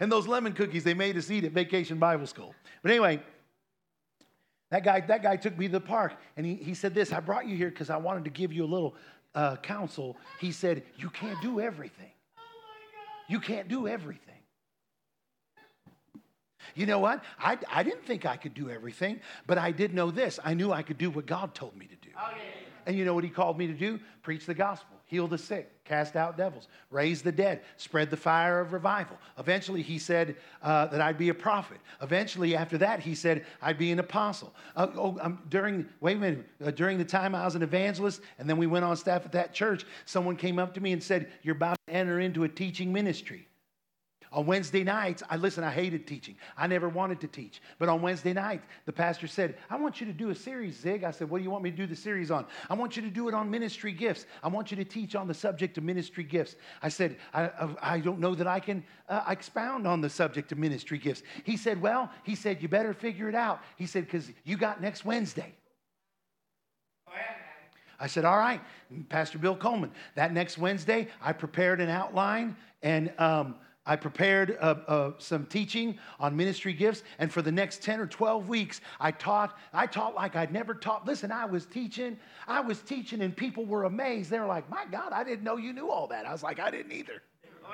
and those lemon cookies they made us eat at Vacation Bible School. But anyway, that guy, that guy took me to the park and he, he said this I brought you here because I wanted to give you a little uh, counsel. He said, You can't do everything. You can't do everything. You know what? I, I didn't think I could do everything, but I did know this. I knew I could do what God told me to do. Okay. And you know what He called me to do? Preach the gospel, heal the sick, cast out devils, raise the dead, spread the fire of revival. Eventually, He said uh, that I'd be a prophet. Eventually, after that, He said I'd be an apostle. Uh, oh, um, during, wait a minute, uh, during the time I was an evangelist, and then we went on staff at that church, someone came up to me and said, You're about to enter into a teaching ministry. On Wednesday nights, I listen, I hated teaching. I never wanted to teach. But on Wednesday nights, the pastor said, I want you to do a series, Zig. I said, What do you want me to do the series on? I want you to do it on ministry gifts. I want you to teach on the subject of ministry gifts. I said, I, I, don't know that I can uh, expound on the subject of ministry gifts. He said, Well, he said, You better figure it out. He said, Because you got next Wednesday. I said, All right, Pastor Bill Coleman. That next Wednesday, I prepared an outline and um, I prepared uh, uh, some teaching on ministry gifts, and for the next 10 or 12 weeks, I taught. I taught like I'd never taught. Listen, I was teaching, I was teaching, and people were amazed. They were like, My God, I didn't know you knew all that. I was like, I didn't either.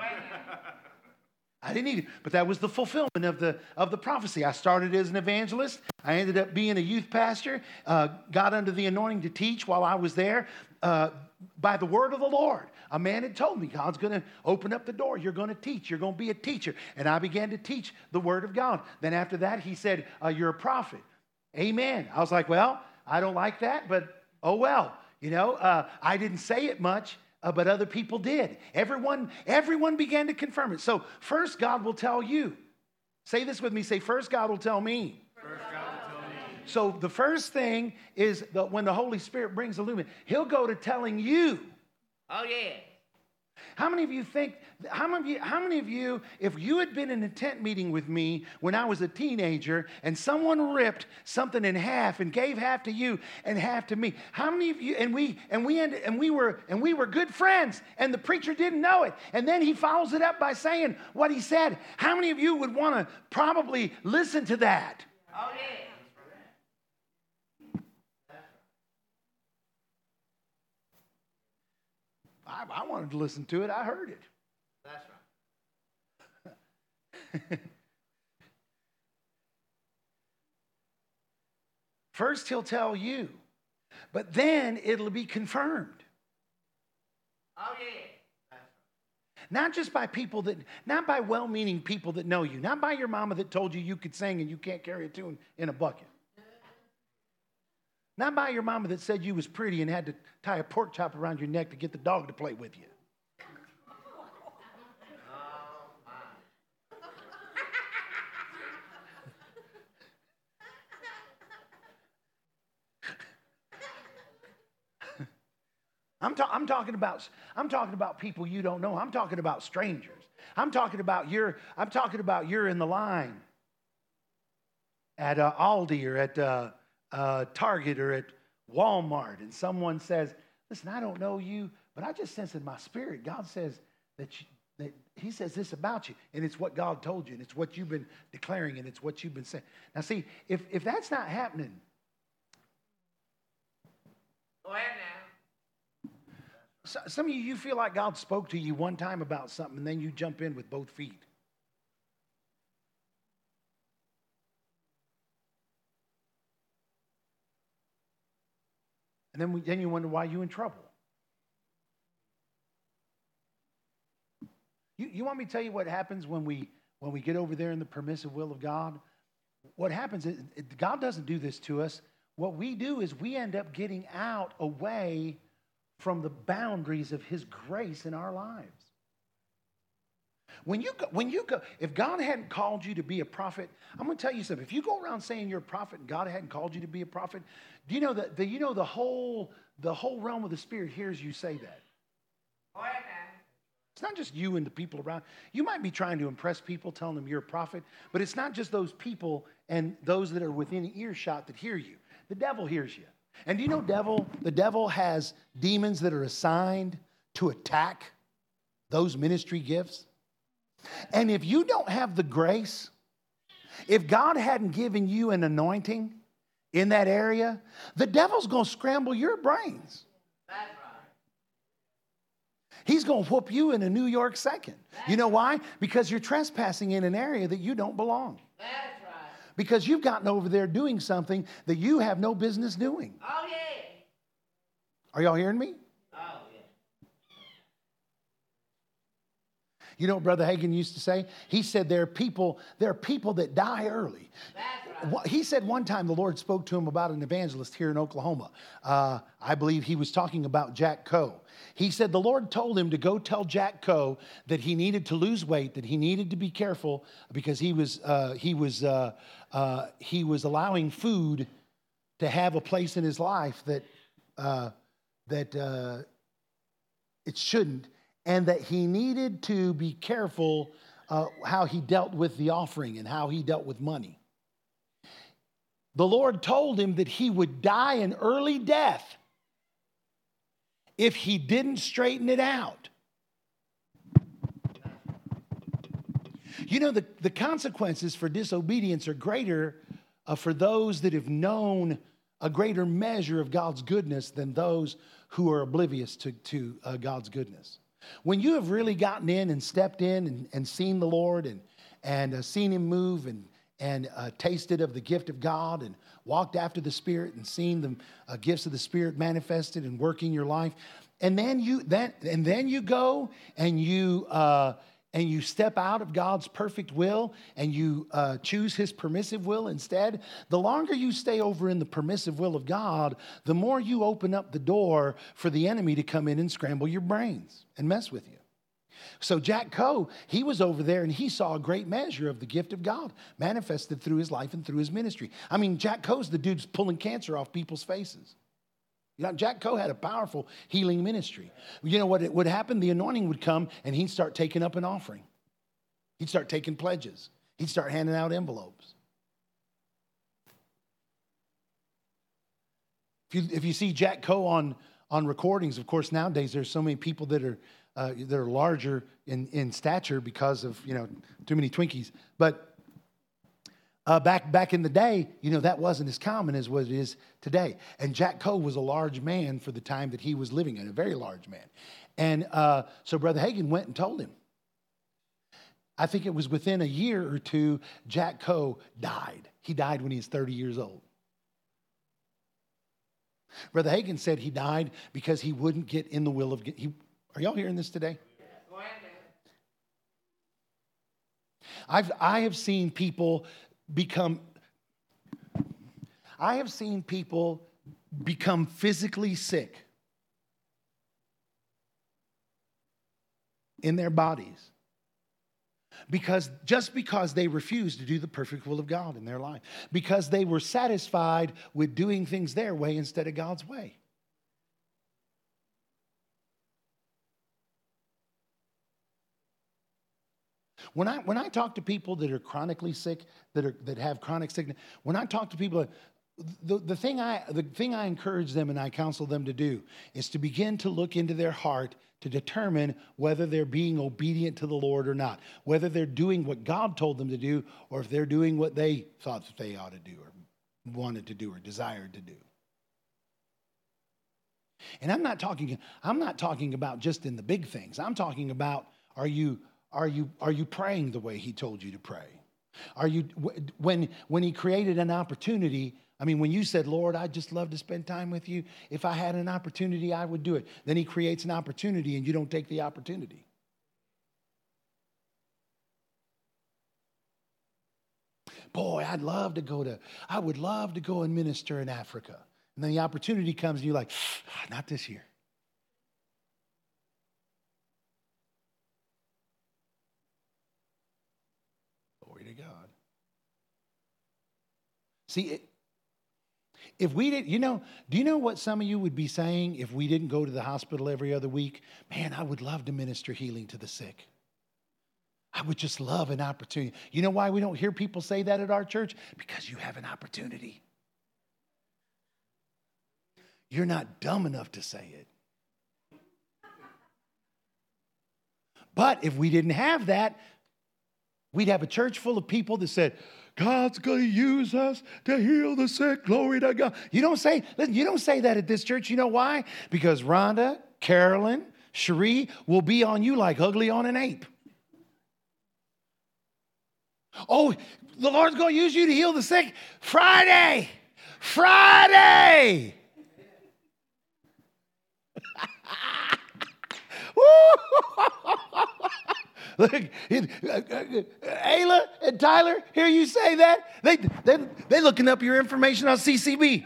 I didn't either. But that was the fulfillment of the, of the prophecy. I started as an evangelist. I ended up being a youth pastor, uh, got under the anointing to teach while I was there uh, by the word of the Lord. A man had told me, God's going to open up the door. You're going to teach. You're going to be a teacher. And I began to teach the word of God. Then after that, he said, uh, You're a prophet. Amen. I was like, Well, I don't like that, but oh well. You know, uh, I didn't say it much. Uh, but other people did. Everyone, everyone began to confirm it. So first, God will tell you. Say this with me. Say, first, God will tell me. First, God will tell me. So the first thing is that when the Holy Spirit brings illumination, He'll go to telling you. Oh, yeah. How many of you think, how many of you, how many of you, if you had been in a tent meeting with me when I was a teenager and someone ripped something in half and gave half to you and half to me, how many of you, and we, and we, ended, and we were, and we were good friends and the preacher didn't know it. And then he follows it up by saying what he said. How many of you would want to probably listen to that? Oh, yeah. I, I wanted to listen to it. I heard it. That's right. First, he'll tell you, but then it'll be confirmed. Oh, yeah. Not just by people that, not by well meaning people that know you, not by your mama that told you you could sing and you can't carry a tune in a bucket. Not by your mama that said you was pretty and had to tie a pork chop around your neck to get the dog to play with you. I'm, ta- I'm, talking about, I'm talking about people you don't know. I'm talking about strangers. I'm talking about you're, I'm talking about you're in the line at uh, Aldi or at uh, uh, Target or at Walmart and someone says, Listen, I don't know you, but I just sense in my spirit, God says that, you, that He says this about you, and it's what God told you, and it's what you've been declaring, and it's what you've been saying. Now, see, if, if that's not happening, Go ahead now. so, some of you, you feel like God spoke to you one time about something, and then you jump in with both feet. And then, we, then you wonder why you're in trouble. You, you want me to tell you what happens when we, when we get over there in the permissive will of God? What happens is God doesn't do this to us. What we do is we end up getting out away from the boundaries of His grace in our lives. When you go, when you go, if God hadn't called you to be a prophet, I'm going to tell you something. If you go around saying you're a prophet and God hadn't called you to be a prophet, do you know that the, you know the whole the whole realm of the spirit hears you say that. Oh, Ahead. It's not just you and the people around. You might be trying to impress people, telling them you're a prophet, but it's not just those people and those that are within earshot that hear you. The devil hears you. And do you know devil, the devil has demons that are assigned to attack those ministry gifts? And if you don't have the grace, if God hadn't given you an anointing in that area, the devil's going to scramble your brains. That's right. He's going to whoop you in a New York second. You know why? Because you're trespassing in an area that you don't belong. That's right. because you've gotten over there doing something that you have no business doing. Oh, yeah. Are y'all hearing me? Oh, yeah. You know what Brother Hagin used to say? He said there are people, there are people that die early. Right. He said one time the Lord spoke to him about an evangelist here in Oklahoma. Uh, I believe he was talking about Jack Coe. He said the Lord told him to go tell Jack Coe that he needed to lose weight, that he needed to be careful because he was uh, he was uh, uh, he was allowing food to have a place in his life that uh, that uh, it shouldn't, and that he needed to be careful uh, how he dealt with the offering and how he dealt with money. The Lord told him that he would die an early death if he didn't straighten it out. You know, the, the consequences for disobedience are greater uh, for those that have known a greater measure of God's goodness than those who are oblivious to, to uh, God's goodness. When you have really gotten in and stepped in and, and seen the Lord and, and uh, seen Him move and, and uh, tasted of the gift of God and walked after the Spirit and seen the uh, gifts of the Spirit manifested and working your life, and then you then and then you go and you uh, and you step out of God's perfect will and you uh, choose His permissive will instead, the longer you stay over in the permissive will of God, the more you open up the door for the enemy to come in and scramble your brains and mess with you. So Jack Coe, he was over there and he saw a great measure of the gift of God manifested through his life and through his ministry. I mean, Jack Coe's the dude's pulling cancer off people's faces. Jack Coe had a powerful healing ministry. You know what would happen? The anointing would come and he'd start taking up an offering. He'd start taking pledges. He'd start handing out envelopes. If you, if you see Jack Coe on, on recordings, of course, nowadays there's so many people that are, uh, that are larger in, in stature because of, you know, too many Twinkies. But uh, back, back in the day, you know, that wasn't as common as what it is today. And Jack Coe was a large man for the time that he was living in, a very large man. And uh, so Brother Hagin went and told him. I think it was within a year or two, Jack Coe died. He died when he was 30 years old. Brother Hagin said he died because he wouldn't get in the will of. He, are y'all hearing this today? Go ahead now. I've, I have seen people become, I have seen people become physically sick in their bodies because just because they refused to do the perfect will of God in their life, because they were satisfied with doing things their way instead of God's way. When I, when I talk to people that are chronically sick, that, are, that have chronic sickness, when I talk to people, uh, the, the, thing I, the thing I encourage them and I counsel them to do is to begin to look into their heart to determine whether they're being obedient to the Lord or not, whether they're doing what God told them to do or if they're doing what they thought that they ought to do or wanted to do or desired to do. And I'm not talking I'm not talking about just in the big things. I'm talking about are you are you are you praying the way he told you to pray? Are you when when he created an opportunity I mean, when you said, Lord, I'd just love to spend time with you, if I had an opportunity, I would do it. Then he creates an opportunity and you don't take the opportunity. Boy, I'd love to go to, I would love to go and minister in Africa. And then the opportunity comes and you're like, ah, not this year. Glory to God. See, it, if we didn't, you know, do you know what some of you would be saying if we didn't go to the hospital every other week? Man, I would love to minister healing to the sick. I would just love an opportunity. You know why we don't hear people say that at our church? Because you have an opportunity. You're not dumb enough to say it. But if we didn't have that, we'd have a church full of people that said, God's going to use us to heal the sick. Glory to God. You don't say, listen, you don't say that at this church. You know why? Because Rhonda, Carolyn, Cherie will be on you like ugly on an ape. Oh, the Lord's going to use you to heal the sick. Friday, Friday. Look, uh, uh, Ayla and Tyler, hear you say that? They, they, they looking up your information on CCB.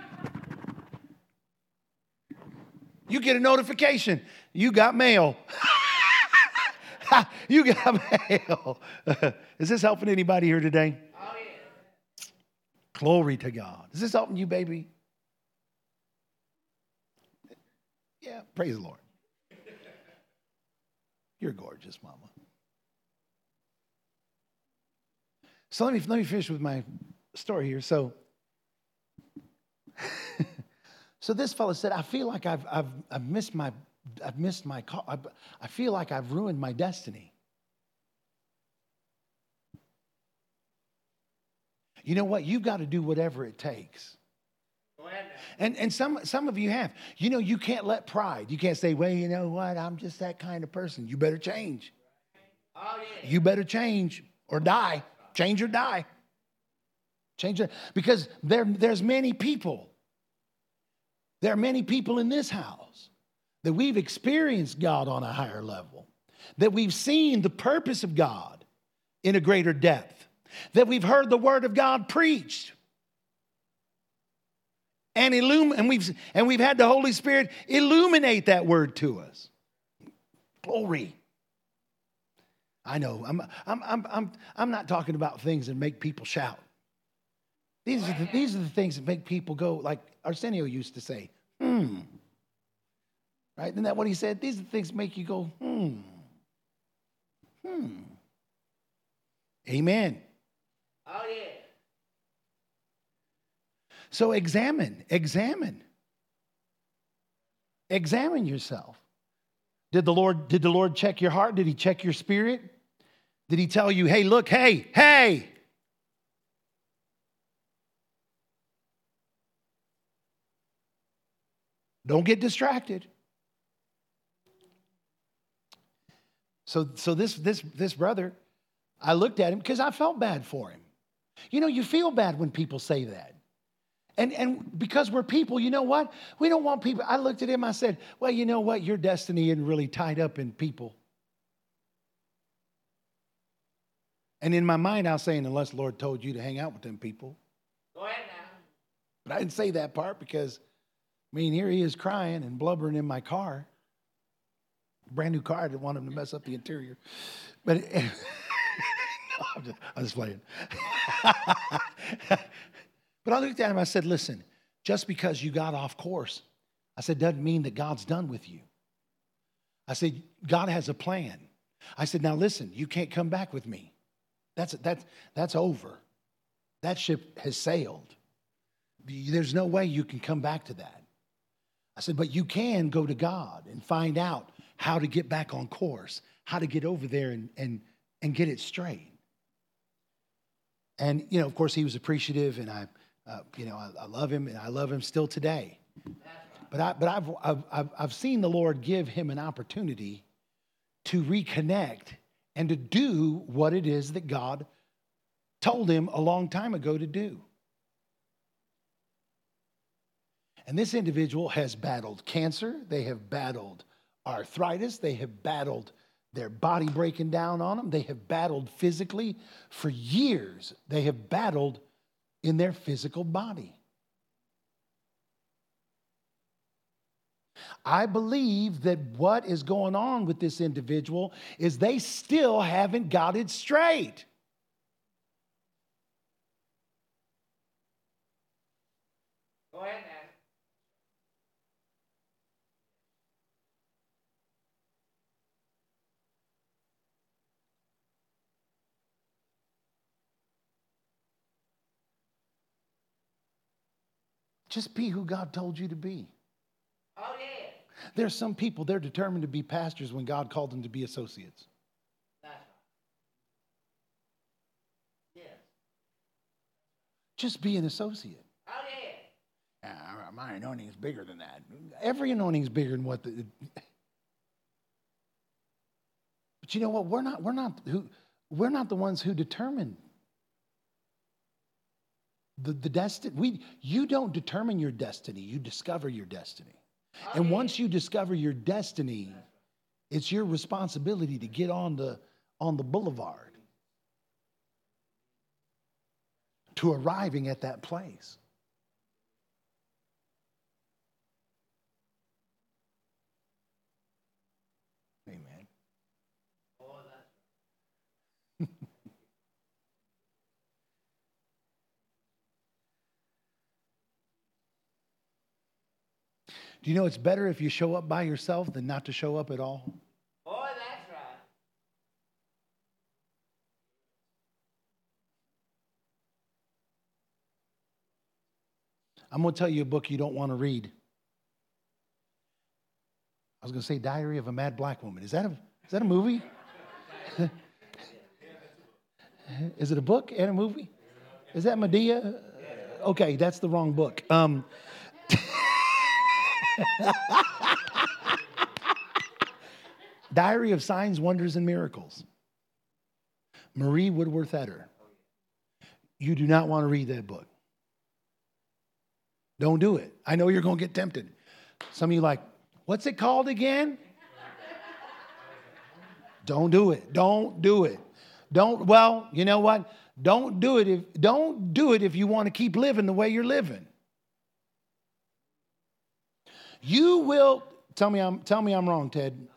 You get a notification. You got mail. you got mail. Is this helping anybody here today? Oh, yeah. Glory to God. Is this helping you, baby? Yeah, praise the Lord. You're gorgeous, Mama. So let me let me finish with my story here. So, so this fellow said, "I feel like I've I've I've missed my I've missed my call. I, I feel like I've ruined my destiny." You know what? You've got to do whatever it takes. And, and some, some of you have. You know, you can't let pride, you can't say, well, you know what, I'm just that kind of person. You better change. Oh, yeah. You better change or die. Change or die. Change it. Because there, there's many people. There are many people in this house that we've experienced God on a higher level, that we've seen the purpose of God in a greater depth, that we've heard the word of God preached and illum- and we've and we've had the Holy Spirit illuminate that word to us. Glory. I know. I'm I'm I'm I'm I'm not talking about things that make people shout. These are the, these are the things that make people go like Arsenio used to say, hmm. Right? Isn't that what he said? These are the things that make you go, hmm. Hmm. Amen. Oh, yeah. So examine, examine. Examine yourself. Did the Lord did the Lord check your heart? Did he check your spirit? Did he tell you, "Hey, look, hey, hey, Don't get distracted. So, so this, this, this brother, I looked at him because I felt bad for him. You know, you feel bad when people say that. And, and because we're people, you know what? We don't want people. I looked at him, I said, Well, you know what? Your destiny isn't really tied up in people. And in my mind, I was saying, Unless the Lord told you to hang out with them people. Go ahead now. But I didn't say that part because, I mean, here he is crying and blubbering in my car. Brand new car. I didn't want him to mess up the interior. But no, I'm, just, I'm just playing. but I looked at him. I said, listen, just because you got off course, I said, doesn't mean that God's done with you. I said, God has a plan. I said, now listen, you can't come back with me. That's, that's, that's over. That ship has sailed. There's no way you can come back to that. I said, but you can go to God and find out how to get back on course, how to get over there and, and, and get it straight. And, you know, of course, he was appreciative, and I, uh, you know, I, I love him, and I love him still today. But, I, but I've, I've, I've, I've seen the Lord give him an opportunity to reconnect and to do what it is that God told him a long time ago to do. And this individual has battled cancer, they have battled arthritis, they have battled their body breaking down on them, they have battled physically for years. They have battled in their physical body. I believe that what is going on with this individual is they still haven't got it straight. Go ahead now. Just be who God told you to be. Oh, yeah. There's some people, they're determined to be pastors when God called them to be associates. That's right. Yes. Just be an associate. Oh, yeah. Ah, my anointing is bigger than that. Every anointing is bigger than what the. But you know what? We're not. We're not who. We're not the ones who determine The, the destiny, we, you don't determine your destiny, you discover your destiny. And once you discover your destiny, it's your responsibility to get on the, on the boulevard to arriving at that place. Amen. Oh, that's Do you know it's better if you show up by yourself than not to show up at all? oh, that's right. I'm going to tell you a book you don't want to read. I was going to say Diary of a Mad Black Woman. Is that a, is that a movie? is it a book and a movie? Is that Madea? Okay, that's the wrong book. Um, Diary of Signs, Wonders, and Miracles. Marie Woodworth Etter. You do not want to read that book. Don't do it. I know you're going to get tempted. Some of you like, what's it called again? Don't do it. Don't do it. Don't well, you know what? Don't do it if don't do it if you want to keep living the way you're living. You will tell me I'm tell me I'm wrong, Ted.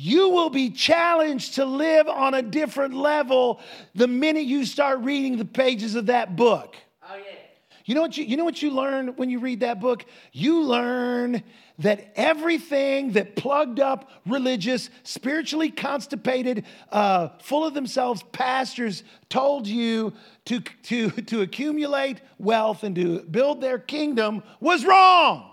You will be challenged to live on a different level the minute you start reading the pages of that book. Oh, yeah. You know what you, you know what you learn when you read that book? You learn that everything that plugged up religious, spiritually constipated, uh, full of themselves pastors told you to, to, to accumulate wealth and to build their kingdom was wrong.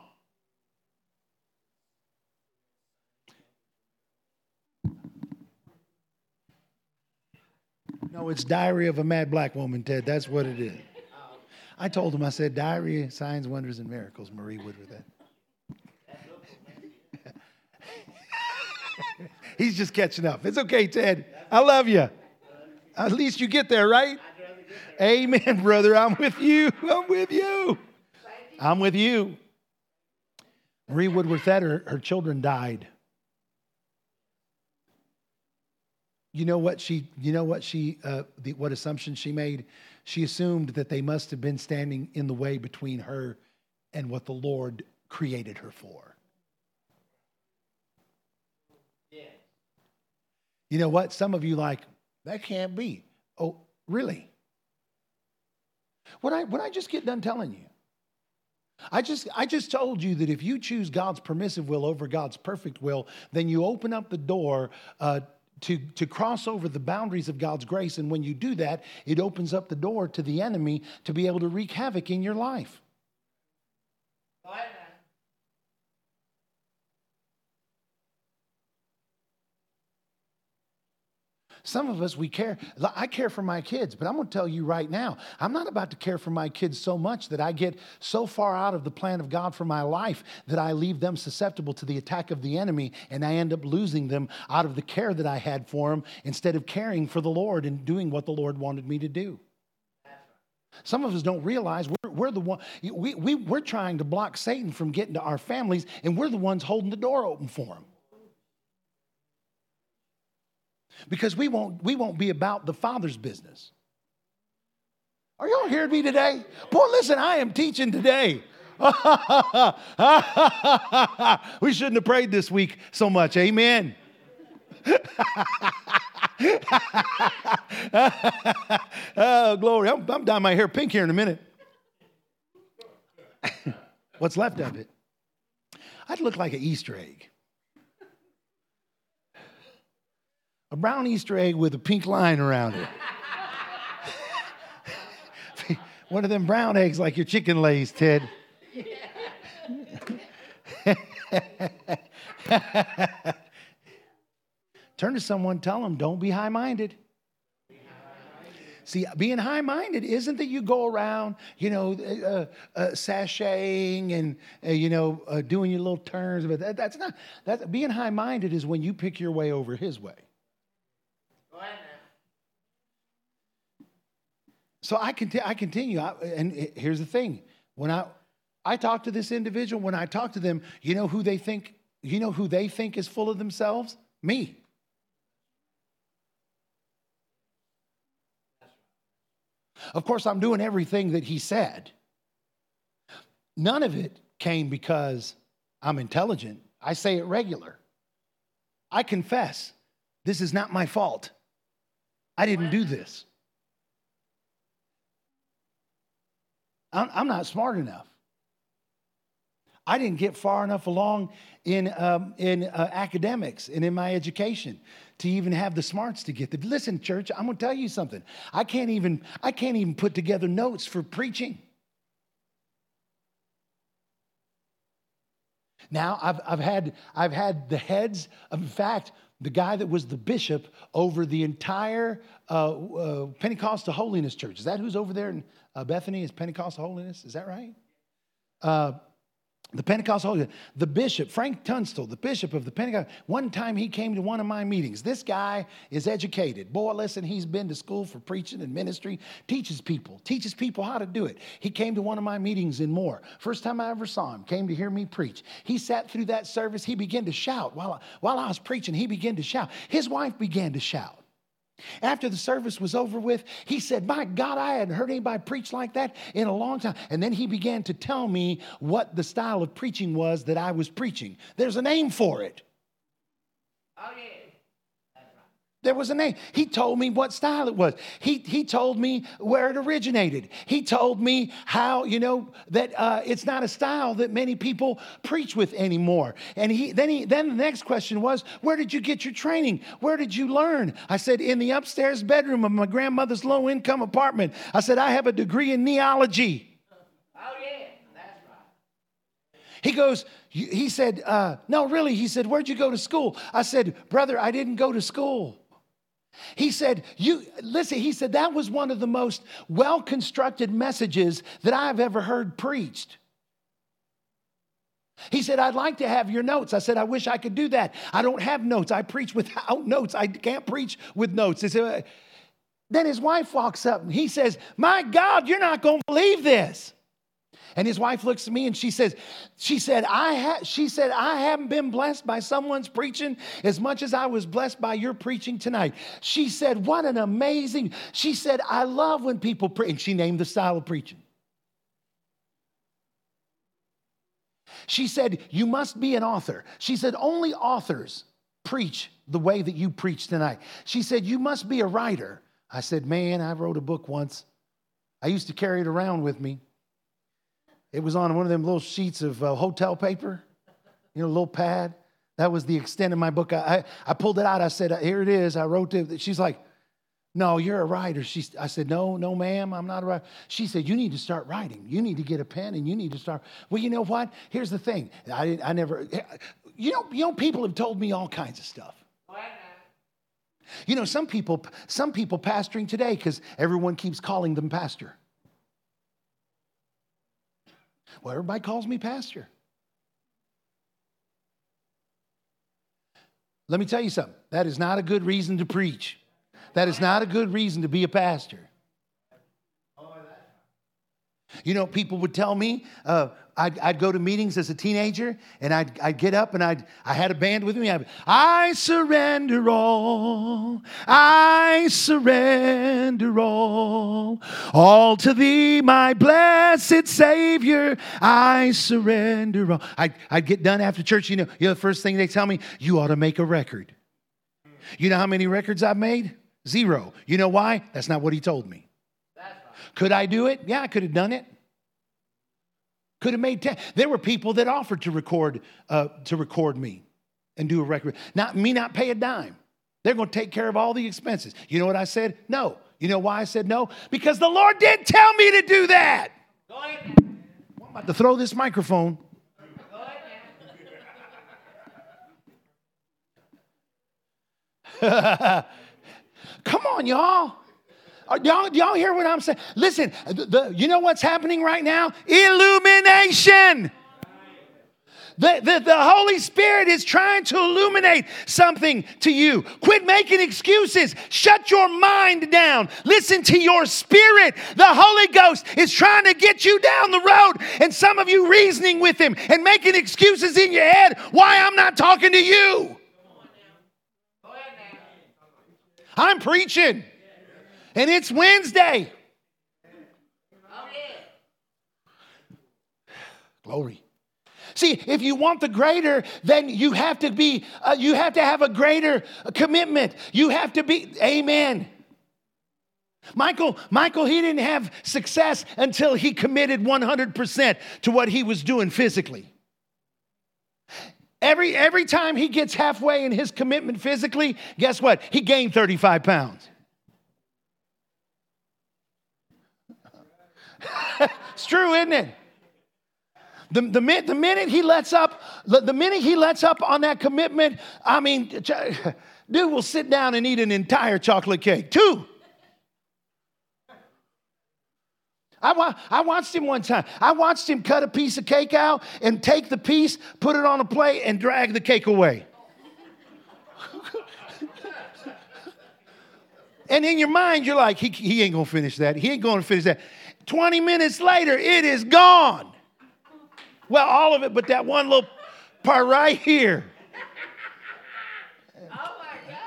No, it's Diary of a Mad Black Woman, Ted. That's what it is. I told him, I said, Diary, Signs, Wonders, and Miracles, Marie Woodworth. He's just catching up. It's okay, Ted. I love you. At least you get there, right? Amen, brother. I'm with you. I'm with you. I'm with you. Marie Woodworth her, her children died. You know what she, you know what she, uh, the, what assumption she made? She assumed that they must have been standing in the way between her and what the Lord created her for. Yeah. You know what? Some of you like, that can't be. Oh, really? What I what I just get done telling you? I just I just told you that if you choose God's permissive will over God's perfect will, then you open up the door uh, to, to cross over the boundaries of God's grace. And when you do that, it opens up the door to the enemy to be able to wreak havoc in your life. Some of us, we care. I care for my kids, but I'm going to tell you right now, I'm not about to care for my kids so much that I get so far out of the plan of God for my life that I leave them susceptible to the attack of the enemy and I end up losing them out of the care that I had for them instead of caring for the Lord and doing what the Lord wanted me to do. Some of us don't realize we're, we're the one, we, we, we're trying to block Satan from getting to our families, and we're the ones holding the door open for him because we won't, we won't be about the Father's business. Are y'all hearing me today? Boy, listen, I am teaching today. we shouldn't have prayed this week so much. Amen. oh, glory. I'm, I'm dyeing my hair pink here in a minute. What's left of it? I'd look like an Easter egg. A brown Easter egg with a pink line around it. One of them brown eggs like your chicken lays, Ted. Turn to someone, tell them, don't be high minded. See, being high minded isn't that you go around, you know, uh, uh, sashaying and, uh, you know, uh, doing your little turns. But that, that's not, that, being high minded is when you pick your way over his way. Go ahead, man. So I, conti- I continue. I, and here's the thing when I, I talk to this individual, when I talk to them, you know who they think, you know who they think is full of themselves? Me. Of course, I'm doing everything that he said. None of it came because I'm intelligent. I say it regular. I confess, this is not my fault. I didn't do this. I'm, I'm not smart enough. I didn't get far enough along in, um, in uh, academics and in my education to even have the smarts to get the listen church i'm going to tell you something i can't even i can't even put together notes for preaching now i've, I've had i've had the heads of, in fact the guy that was the bishop over the entire uh, uh, pentecostal holiness church. Is that who's over there in uh, bethany is pentecostal holiness? Is that right? Uh, the Pentecostal, the bishop, Frank Tunstall, the bishop of the Pentecost, one time he came to one of my meetings. This guy is educated. Boy, listen, he's been to school for preaching and ministry, teaches people, teaches people how to do it. He came to one of my meetings in Moore. First time I ever saw him, came to hear me preach. He sat through that service, he began to shout. While, while I was preaching, he began to shout. His wife began to shout. After the service was over with, he said, My God, I hadn't heard anybody preach like that in a long time. And then he began to tell me what the style of preaching was that I was preaching. There's a name for it. Oh, yeah. There was a name. He told me what style it was. He, he told me where it originated. He told me how, you know, that uh, it's not a style that many people preach with anymore. And he, then, he, then the next question was, Where did you get your training? Where did you learn? I said, In the upstairs bedroom of my grandmother's low income apartment. I said, I have a degree in neology. Oh, yeah. That's right. He goes, he said, uh, no, really. He said, where'd you go to school? I said, brother, I didn't go to school. He said, You listen, he said, that was one of the most well constructed messages that I've ever heard preached. He said, I'd like to have your notes. I said, I wish I could do that. I don't have notes. I preach without notes. I can't preach with notes. Said, then his wife walks up and he says, My God, you're not going to believe this. And his wife looks at me and she says, she said, I ha- she said, I haven't been blessed by someone's preaching as much as I was blessed by your preaching tonight. She said, What an amazing, she said, I love when people preach. And she named the style of preaching. She said, You must be an author. She said, Only authors preach the way that you preach tonight. She said, You must be a writer. I said, Man, I wrote a book once. I used to carry it around with me. It was on one of them little sheets of uh, hotel paper, you know, a little pad. That was the extent of my book. I, I, I pulled it out. I said, Here it is. I wrote it. She's like, No, you're a writer. She, I said, No, no, ma'am, I'm not a writer. She said, You need to start writing. You need to get a pen and you need to start. Well, you know what? Here's the thing. I, I never, you know, you know, people have told me all kinds of stuff. You know, some people, some people pastoring today because everyone keeps calling them pastor. Well, everybody calls me pastor. Let me tell you something. That is not a good reason to preach. That is not a good reason to be a pastor. You know, people would tell me, uh, I'd, I'd, go to meetings as a teenager and I'd, I'd get up and I'd, I had a band with me. I'd, I surrender all, I surrender all, all to thee, my blessed Savior, I surrender all. I'd, I'd get done after church, you know, you know, the first thing they tell me, you ought to make a record. You know how many records I've made? Zero. You know why? That's not what he told me. Could I do it? Yeah, I could have done it. Could have made 10. There were people that offered to record, uh, to record me and do a record. Not me not pay a dime. They're going to take care of all the expenses. You know what I said? No. You know why I said no? Because the Lord didn't tell me to do that. Go ahead. I'm about to throw this microphone. Go ahead Come on, y'all. Uh, Are y'all, y'all hear what I'm saying? Listen, the, the, you know what's happening right now? Illumination. The, the, the Holy Spirit is trying to illuminate something to you. Quit making excuses. Shut your mind down. Listen to your spirit. The Holy Ghost is trying to get you down the road, and some of you reasoning with Him and making excuses in your head why I'm not talking to you. I'm preaching, and it's Wednesday. Glory. See, if you want the greater, then you have to be, uh, you have to have a greater commitment. You have to be, amen. Michael, Michael, he didn't have success until he committed 100% to what he was doing physically. Every, every time he gets halfway in his commitment physically, guess what? He gained 35 pounds. it's true, isn't it? The, the, the minute he lets up, the, minute he lets up on that commitment, I mean, dude will sit down and eat an entire chocolate cake. Two. I, wa- I watched him one time. I watched him cut a piece of cake out and take the piece, put it on a plate, and drag the cake away. and in your mind, you're like, he, he ain't gonna finish that. He ain't gonna finish that. 20 minutes later, it is gone. Well, all of it, but that one little part right here. Oh, my God.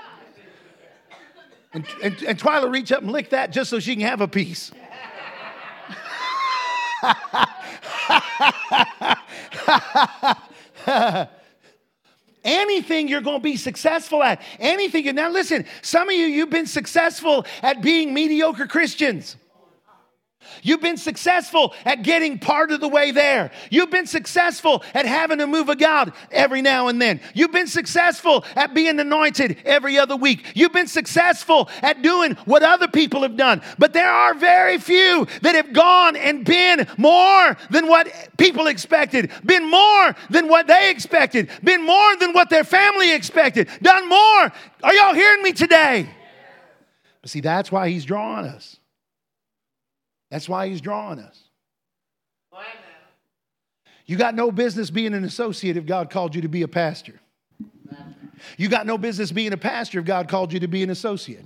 And, and, and Twyla reach up and lick that just so she can have a piece. Anything you're going to be successful at. Anything. Now, listen, some of you, you've been successful at being mediocre Christians. You've been successful at getting part of the way there. You've been successful at having a move of God every now and then. You've been successful at being anointed every other week. You've been successful at doing what other people have done. But there are very few that have gone and been more than what people expected, been more than what they expected, been more than what their family expected, done more. Are y'all hearing me today? See, that's why he's drawing us. That's why he's drawing us. You got no business being an associate if God called you to be a pastor. You got no business being a pastor if God called you to be an associate.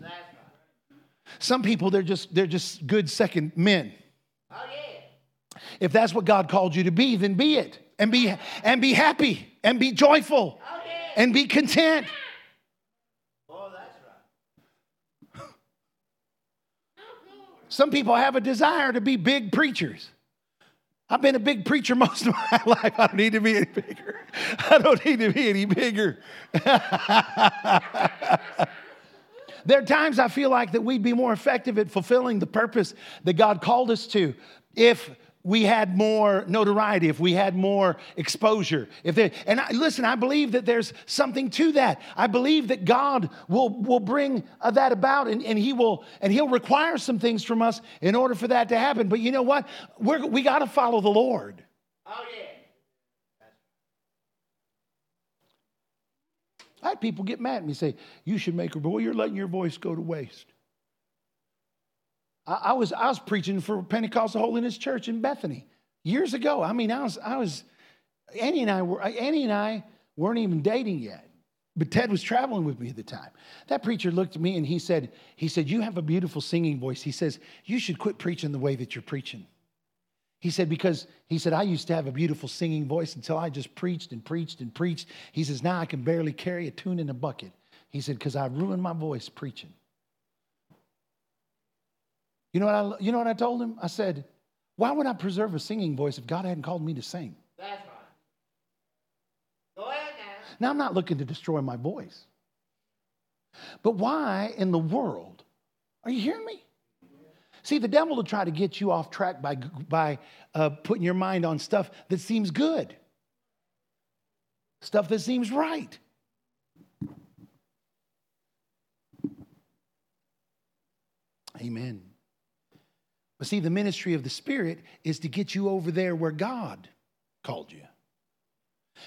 Some people they're just they're just good second men. Oh, yeah. If that's what God called you to be, then be it. And be and be happy and be joyful Oh, yeah. and be content. Oh, that's right. Some people have a desire to be big preachers. I've been a big preacher most of my life. I don't need to be any bigger. I don't need to be any bigger. there are times I feel like that we'd be more effective at fulfilling the purpose that God called us to if we had more notoriety, if we had more exposure. If there, and I, listen, I believe that there's something to that. I believe that God will, will bring uh, that about and, and he will and he'll require some things from us in order for that to happen. But you know what? We're, we got to follow the Lord. Oh, yeah. I had people get mad at me say, "You should make her boy. You're letting your voice go to waste." I, I was I was preaching for Pentecostal Holiness Church in Bethany years ago. I mean, I was I was Annie and I were Annie and I weren't even dating yet, but Ted was traveling with me at the time. That preacher looked at me and he said, he said, "You have a beautiful singing voice." He says, "You should quit preaching the way that you're preaching." He said, because he said, I used to have a beautiful singing voice until I just preached and preached and preached. He says, now I can barely carry a tune in a bucket. He said, because I ruined my voice preaching. You know, what I, you know what I told him? I said, why would I preserve a singing voice if God hadn't called me to sing? That's right. Go ahead now. Now, I'm not looking to destroy my voice. But why in the world? Are you hearing me? See, the devil will try to get you off track by, by uh, putting your mind on stuff that seems good, stuff that seems right. Amen. But see, the ministry of the Spirit is to get you over there where God called you.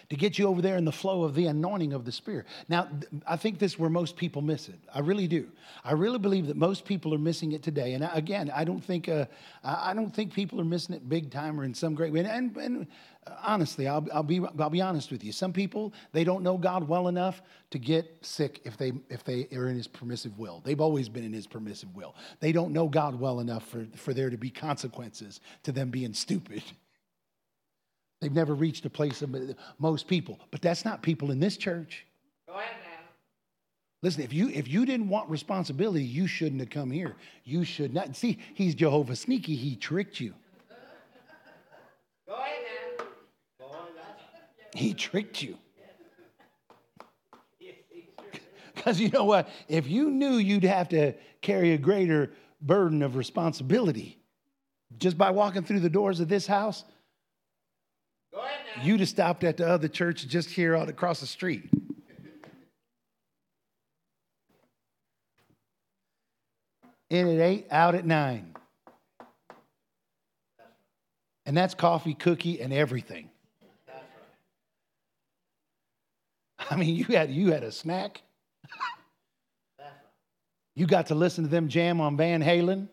To get you over there in the flow of the anointing of the Spirit. Now, I think this is where most people miss it. I really do. I really believe that most people are missing it today. And again, I don't think uh, I don't think people are missing it big time or in some great way. And, and, and uh, honestly, I'll, I'll be I'll be honest with you. Some people they don't know God well enough to get sick if they if they are in His permissive will. They've always been in His permissive will. They don't know God well enough for for there to be consequences to them being stupid. They've never reached a place of most people, but that's not people in this church. Go ahead now. Listen, if you if you didn't want responsibility, you shouldn't have come here. You should not. See, he's Jehovah sneaky. He tricked you. Go ahead now. That's He tricked you. Because you know what? If you knew you'd have to carry a greater burden of responsibility just by walking through the doors of this house, Go. You'd have stopped at the other church just here out across the street. In at eight, out at nine. And that's coffee, cookie, and everything. I mean, you had you had a snack. You got to listen to them jam on Van Halen.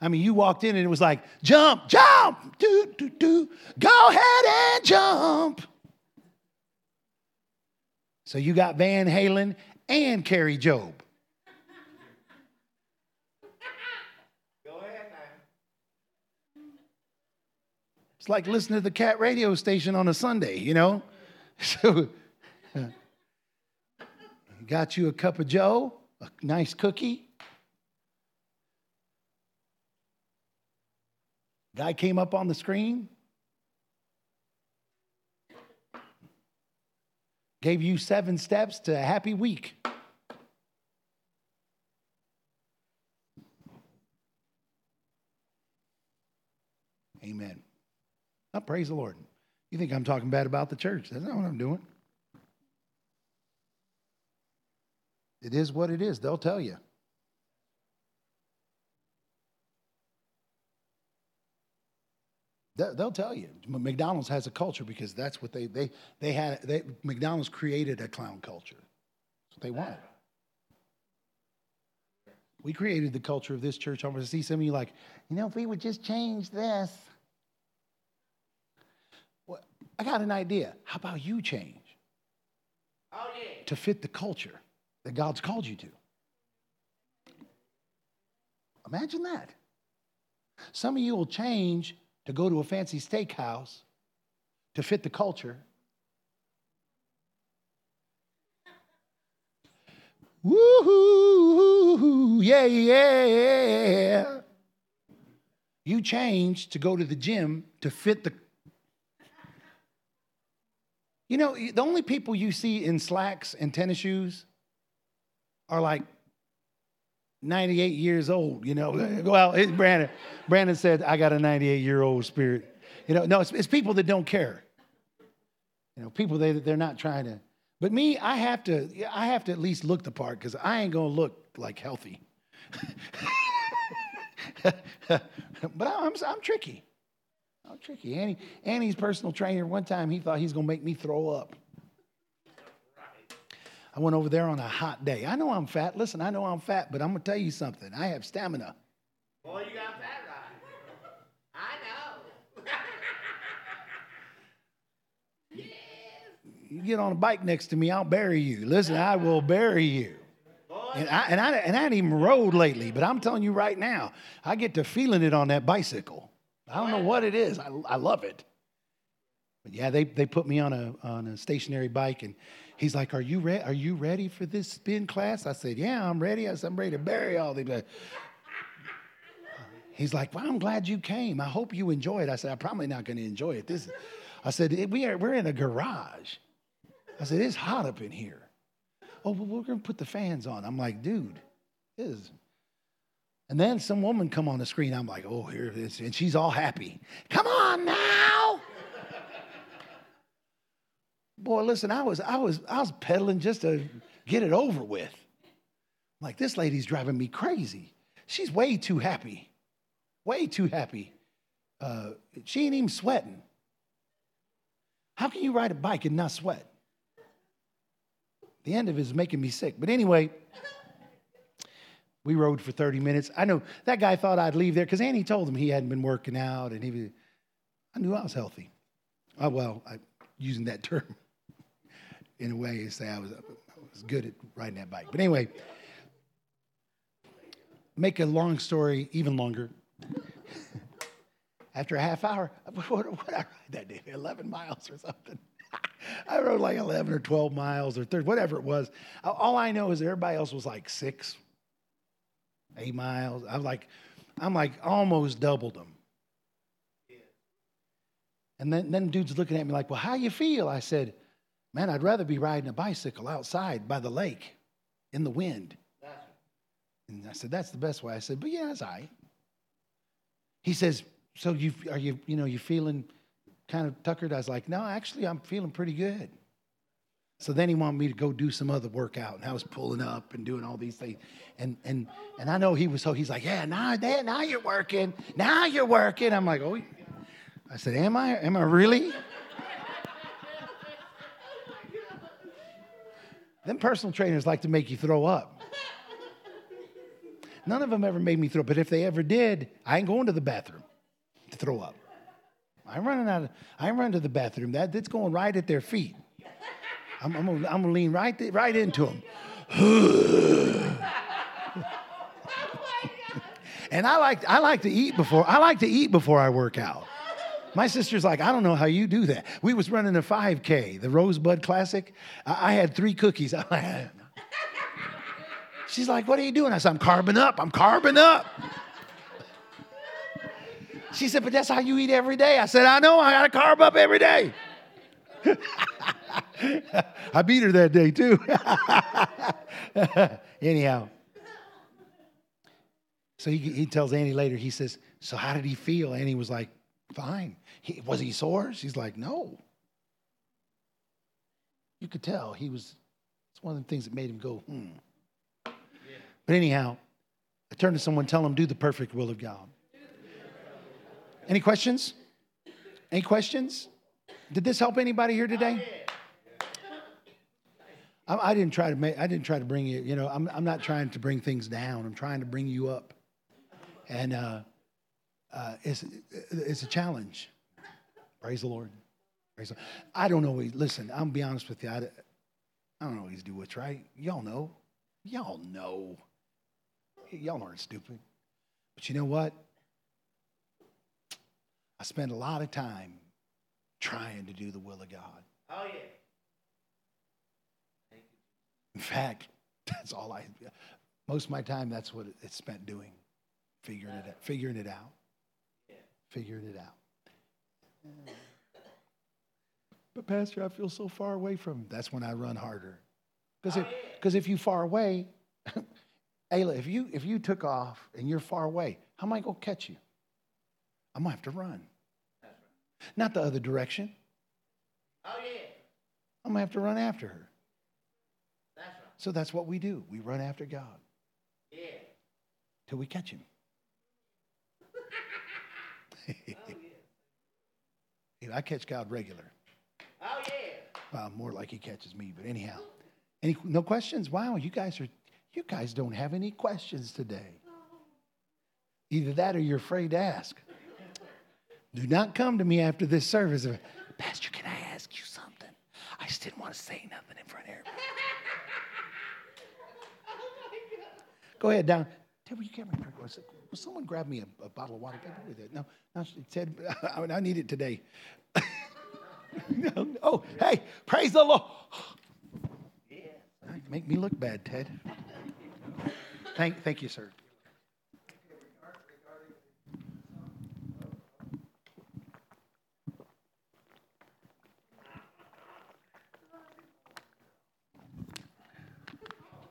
I mean, you walked in and it was like, jump, jump, do, do, do. Go ahead and jump. So you got Van Halen and Kari Jobe. Go ahead now. It's like listening to the cat radio station on a Sunday, you know? So, got you a cup of Joe, a nice cookie. Guy came up on the screen, gave you seven steps to a happy week. Amen. Oh, praise the Lord. You think I'm talking bad about the church? That's not what I'm doing. It is what it is. They'll tell you. They'll tell you. McDonald's has a culture because that's what they they they had. They, McDonald's created a clown culture. That's what they wanted. We created the culture of this church. I'm going to see some of you like, you know, if we would just change this. Well, I got an idea. How about you change Oh, yeah. to fit the culture that God's called you to? Imagine that. Some of you will change to go to a fancy steakhouse to fit the culture. Woohoo! Yeah, yeah. You change to go to the gym to fit the. You know, the only people you see in slacks and tennis shoes are like 98 years old, you know. Well, it, Brandon, Brandon said, I got a 98 year old spirit. You know, no, it's, it's people that don't care. You know, people they, they're not trying to. But me, I have to, I have to at least look the part because I ain't gonna look like healthy. but I'm, I'm tricky. I'm tricky. Annie, Annie's personal trainer, one time he thought he's gonna make me throw up. I went over there on a hot day. I know I'm fat. Listen, I know I'm fat, but I'm gonna tell you something. I have stamina. Boy, you got that right. I know. yes. You get on a bike next to me, I'll bury you. Listen, I will bury you. And I, and, I, and I ain't even rode lately, but I'm telling you right now, I get to feeling it on that bicycle. I don't know what it is. I, I love it. But yeah, they, they put me on a, on a stationary bike, and he's like, are you, re- are you ready for this spin class? I said, Yeah, I'm ready. I said, I'm ready to bury all these. He's like, Well, I'm glad you came. I hope you enjoy it. I said, I'm probably not going to enjoy it. This, I said, we are, We're in a garage. I said, It's hot up in here. Oh, well, we're going to put the fans on. I'm like, Dude, is. And then some woman come on the screen. I'm like, Oh, here it is. And she's all happy. Come on now. Boy, listen, I was, I was, I was pedaling just to get it over with. Like, this lady's driving me crazy. She's way too happy. Way too happy. Uh, she ain't even sweating. How can you ride a bike and not sweat? The end of it is making me sick. But anyway, we rode for 30 minutes. I know that guy thought I'd leave there because Annie told him he hadn't been working out and he was, I knew I was healthy. Oh, well, I, using that term in a way to say I was, I was good at riding that bike. But anyway, make a long story even longer. After a half hour, what, what I ride that day? 11 miles or something. I rode like 11 or 12 miles or 30, whatever it was. All I know is everybody else was like six, eight miles. I'm like, I'm like almost doubled them. And then, then dude's looking at me like, well, how you feel? I said, man, I'd rather be riding a bicycle outside by the lake in the wind. And I said, that's the best way. I said, but yeah, that's all right. He says, so you are you, you know, you feeling kind of tuckered? I was like, no, actually, I'm feeling pretty good. So then he wanted me to go do some other workout, and I was pulling up and doing all these things, and and and I know he was so he's like, yeah, now now you're working, now you're working. I'm like, oh, I said, am I? Am I really? Them personal trainers like to make you throw up. None of them ever made me throw, up, but if they ever did, I ain't going to the bathroom to throw up. I'm running out of, I'm running to the bathroom. That, that's going right at their feet. I'm, I'm, gonna, I'm gonna lean right, th- right into them. and I like, I like to eat before, I like to eat before I work out. My sister's like, I don't know how you do that. We was running a 5K, the Rosebud Classic. I, I had three cookies. She's like, what are you doing? I said, I'm carbon up. I'm carbon up. She said, but that's how you eat every day. I said, I know, I got to carb up every day. I beat her that day too. Anyhow. So he, he tells Annie later, he says, So how did he feel? Annie was like, Fine. He, was he sore? She's like, No. You could tell he was, it's one of the things that made him go, hmm. Yeah. But anyhow, I turn to someone, tell them, do the perfect will of God. Any questions? Any questions? Did this help anybody here today? I, I didn't try to make. I didn't try to bring you. You know, I'm. I'm not trying to bring things down. I'm trying to bring you up, and uh, uh, it's it's a challenge. Praise the Lord. Praise the Lord. I don't always listen. I'm be honest with you. I, I don't always do what's right. Y'all know. Y'all know. Y'all aren't stupid. But you know what? I spend a lot of time trying to do the will of God. Oh, yeah. Thank you, In fact, that's all I, most of my time, that's what it's spent doing, figuring it out, figuring it out, figuring it out. But Pastor, I feel so far away from. That's when I run harder, because if oh, because if you far away, Ayla, if you if you took off and you're far away, how am I gonna catch you? I'm gonna have to run. Not the other direction. Oh, yeah. I'm going to have to run after her. That's right. So that's what we do. We run after God. Yeah. Till we catch him. oh. I catch God regular. Oh, yeah. Well, more like he catches me, but anyhow. Any no questions? Wow, you guys are you guys don't have any questions today. Either that or you're afraid to ask. Do not come to me after this service. Pastor, can I ask you something? I just didn't want to say nothing in front of everybody. Oh, Go ahead, down. Deborah, you can't remember. Was, will someone grab me a, a, bottle of water? With it? No, no, she said, I, I need it today. no, oh, hey, praise the Lord. Yeah. Make me look bad, Ted. Thank, thank you, sir.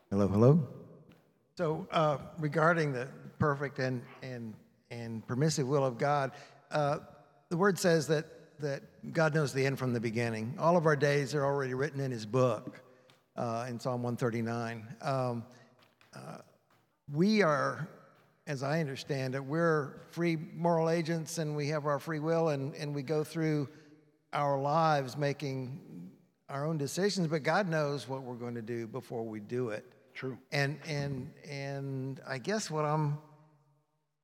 Hello, hello. So, uh, regarding the perfect and, and, and permissive will of God, uh, the word says that, that God knows the end from the beginning. All of our days are already written in His book uh, in Psalm 139. Um, uh, we are, as I understand it, we're free moral agents and we have our free will and, and we go through our lives making our own decisions, but God knows what we're going to do before we do it. True. And and and I guess what I'm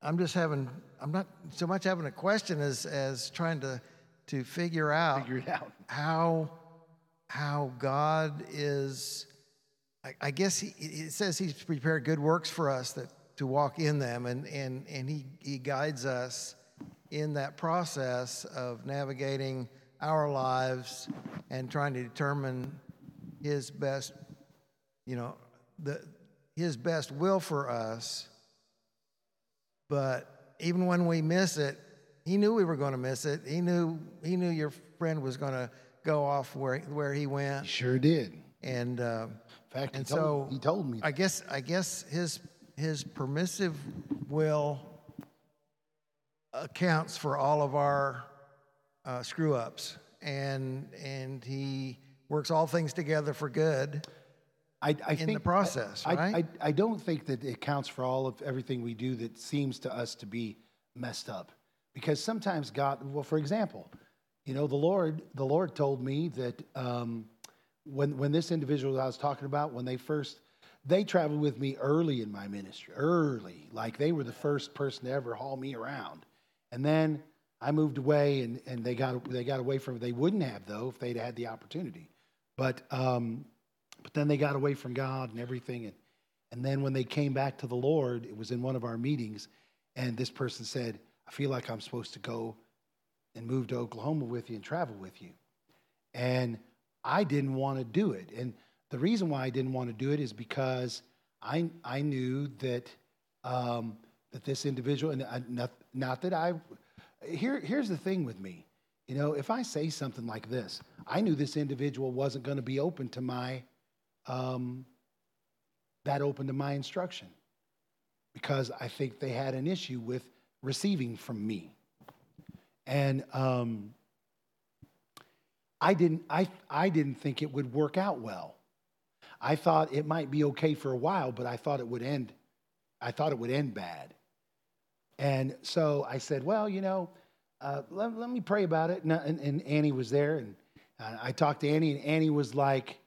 I'm just having I'm not so much having a question as as trying to to figure out Figure it out. how how God is. I, I guess he, it says He's prepared good works for us that to walk in them, and and and He He guides us in that process of navigating our lives and trying to determine His best, you know, the His best will for us. But even when we miss it, He knew we were going to miss it. He knew He knew your friend was going to go off where where he went, Sure did. and. Uh, In fact, he told, so he told me. I guess I guess his his permissive will accounts for all of our uh, screw ups, and and he works all things together for good. I, I in the process, I, right? I, I don't think that it counts for all of everything we do that seems to us to be messed up, because sometimes God. Well, for example, you know, the Lord, the Lord told me that um, when when this individual that I was talking about, when they first, they traveled with me early in my ministry, early, like they were the first person to ever haul me around, and then I moved away, and and they got they got away from. They wouldn't have though if they'd had the opportunity, but. Um, but then they got away from God and everything. And, and then when they came back to the Lord, it was in one of our meetings, and this person said, I feel like I'm supposed to go and move to Oklahoma with you and travel with you. And I didn't want to do it. And the reason why I didn't want to do it is because I, I knew that, um, that this individual, and I, not, not that I, here, here's the thing with me. You know, if I say something like this, I knew this individual wasn't going to be open to my um, that open to my instruction because I think they had an issue with receiving from me. And um, I didn't I, I didn't think it would work out well. I thought it might be okay for a while, but I thought it would end I thought it would end bad. And so I said, well, you know, uh, let, let me pray about it. And, and, and Annie was there, and uh, I talked to Annie, and Annie was like,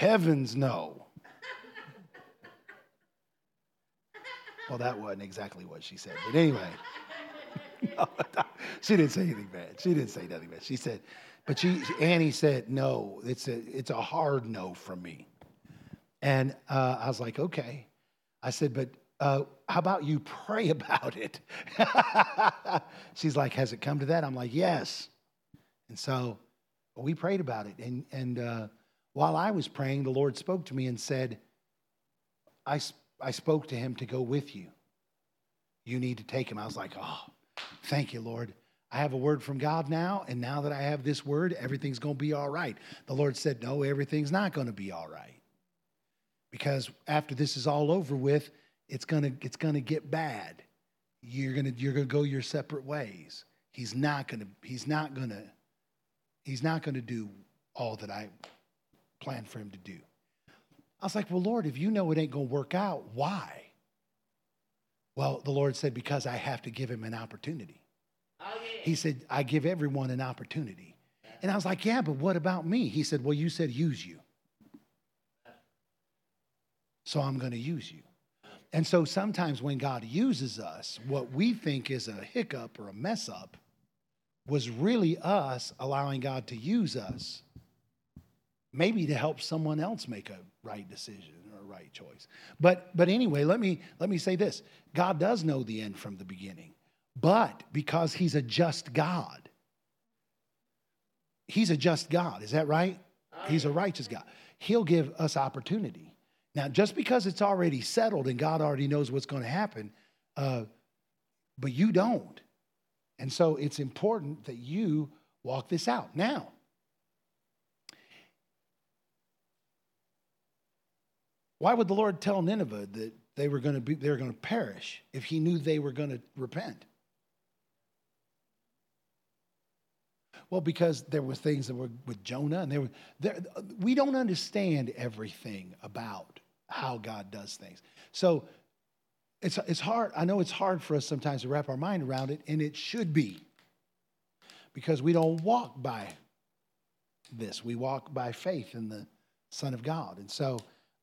Heavens no. well, that wasn't exactly what she said. But anyway, no, she didn't say anything bad. She didn't say nothing bad. She said, but she, Annie said, no, it's a, it's a hard no from me. And uh, I was like, okay. I said, but uh, how about you pray about it? She's like, has it come to that? I'm like, yes. And so we prayed about it. And, and uh, while I was praying, the Lord spoke to me and said, I, I spoke to him to go with you. You need to take him. I was like, oh, thank you, Lord. I have a word from God now, and now that I have this word, everything's going to be all right. The Lord said, no, everything's not going to be all right. Because after this is all over with, it's going to it's going to get bad. You're going to you're going to go your separate ways. He's not going to he's not going to he's not going to do all that I planned for him to do. I was like, well, Lord, if you know it ain't going to work out, why? Well, the Lord said, because I have to give him an opportunity. Oh, he said, I give everyone an opportunity. And I was like, yeah, but what about me? He said, well, you said use you. So I'm going to use you. And so sometimes when God uses us, what we think is a hiccup or a mess up was really us allowing God to use us, maybe to help someone else make a right decision or a right choice. But but anyway, let me let me say this. God does know the end from the beginning. But because he's a just God, he's a just God. Is that right? He's a righteous God. He'll give us opportunity. Now, just because it's already settled and God already knows what's going to happen, uh, but you don't. And so it's important that you walk this out. Now, why would the Lord tell Nineveh that they were going to be they were going to perish if he knew they were going to repent? Well, because there were things that were with Jonah, and there were there, we don't understand everything about how God does things. So it's it's hard. I know it's hard for us sometimes to wrap our mind around it, and it should be. because we don't walk by this. We walk by faith in the Son of God. And so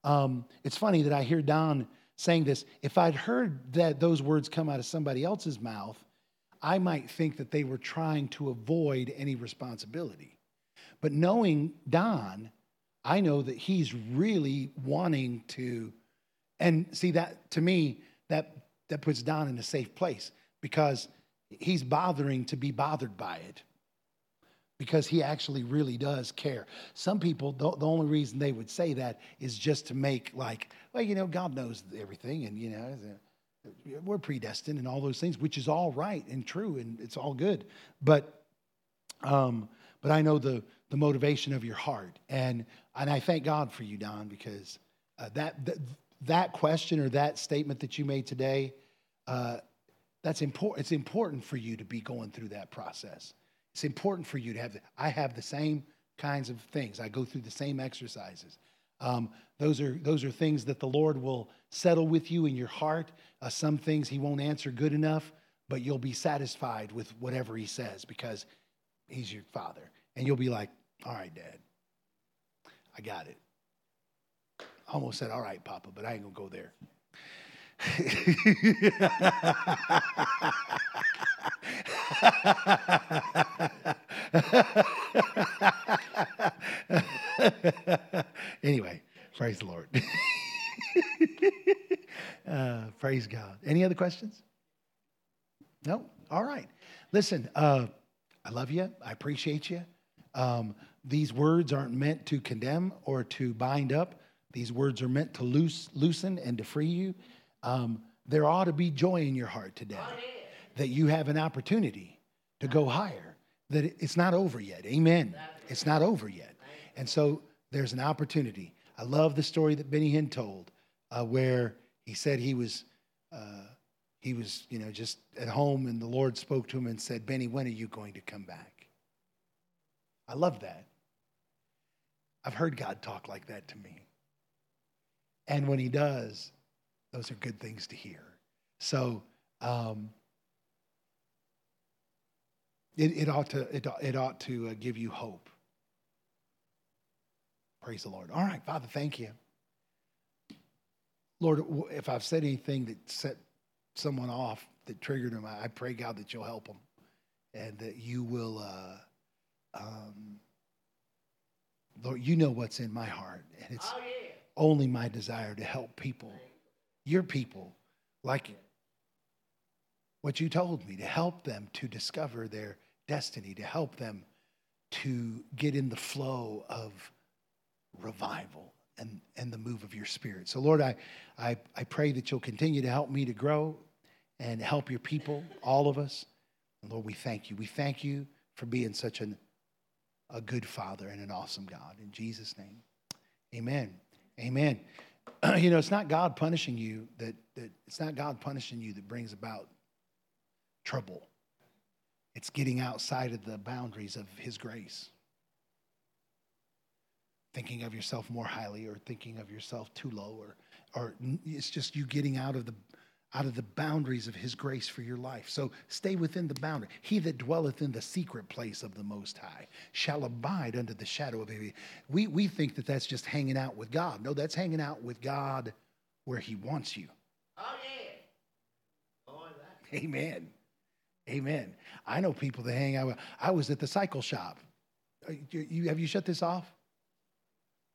um, it's funny that I hear Don saying this. If I'd heard that those words come out of somebody else's mouth, I might think that they were trying to avoid any responsibility. But knowing Don, I know that he's really wanting to, and see that to me, that that puts Don in a safe place because he's bothering to be bothered by it because he actually really does care. Some people, the, the, only reason they would say that is just to make, like, well, you know, God knows everything, and, you know, we're predestined and all those things, which is all right and true, and it's all good. But, um, but I know the, the motivation of your heart. And, and I thank God for you, Don, because uh, that, that, that question or that statement that you made today, uh, that's important. It's important for you to be going through that process. It's important for you to have. I have the same kinds of things. I go through the same exercises. Um, those are those are things that the Lord will settle with you in your heart. Uh, some things He won't answer good enough, but you'll be satisfied with whatever He says because He's your Father, and you'll be like, "All right, Dad, I got it." I almost said, "All right, Papa," but I ain't gonna go there. Anyway, praise the Lord. uh, praise God. Any other questions? No? All right. Listen, uh, I love you. I appreciate you. Um, these words aren't meant to condemn or to bind up. These words are meant to loose, loosen and to free you. Um, there ought to be joy in your heart today that you have an opportunity to go higher, that it's not over yet. Amen. It's not over yet. And so there's an opportunity. I love the story that Benny Hinn told, uh, where he said he was, uh, he was, you know, just at home, and the Lord spoke to him and said, "Benny, when are you going to come back?" I love that. I've heard God talk like that to me, and when He does, those are good things to hear. So. Um, it, it ought to, it, it ought to uh, give you hope. Praise the Lord. All right, Father, thank you. Lord, if I've said anything that set someone off, that triggered them, I pray, God, that you'll help them and that you will, uh, um, Lord, you know what's in my heart. And it's oh, yeah. only my desire to help people, your people, like what you told me, to help them to discover their destiny, to help them to get in the flow of revival and, and the move of your spirit. So, Lord, I, I, I pray that you'll continue to help me to grow and help your people, all of us. And Lord, we thank you. We thank you for being such an, a good father and an awesome God. In Jesus' name, amen. Amen. you know, it's not God punishing you that, that it's not God punishing you that brings about trouble. It's getting outside of the boundaries of His grace. Thinking of yourself more highly or thinking of yourself too low or, or it's just you getting out of the out of the boundaries of his grace for your life. So stay within the boundary. He that dwelleth in the secret place of the Most High shall abide under the shadow of him. We, we think that that's just hanging out with God. No, that's hanging out with God where he wants you. Oh, yeah. Oh, that. Amen. Amen. I know people that hang out. With, I was at the cycle shop. Uh, you, you, have you shut this off?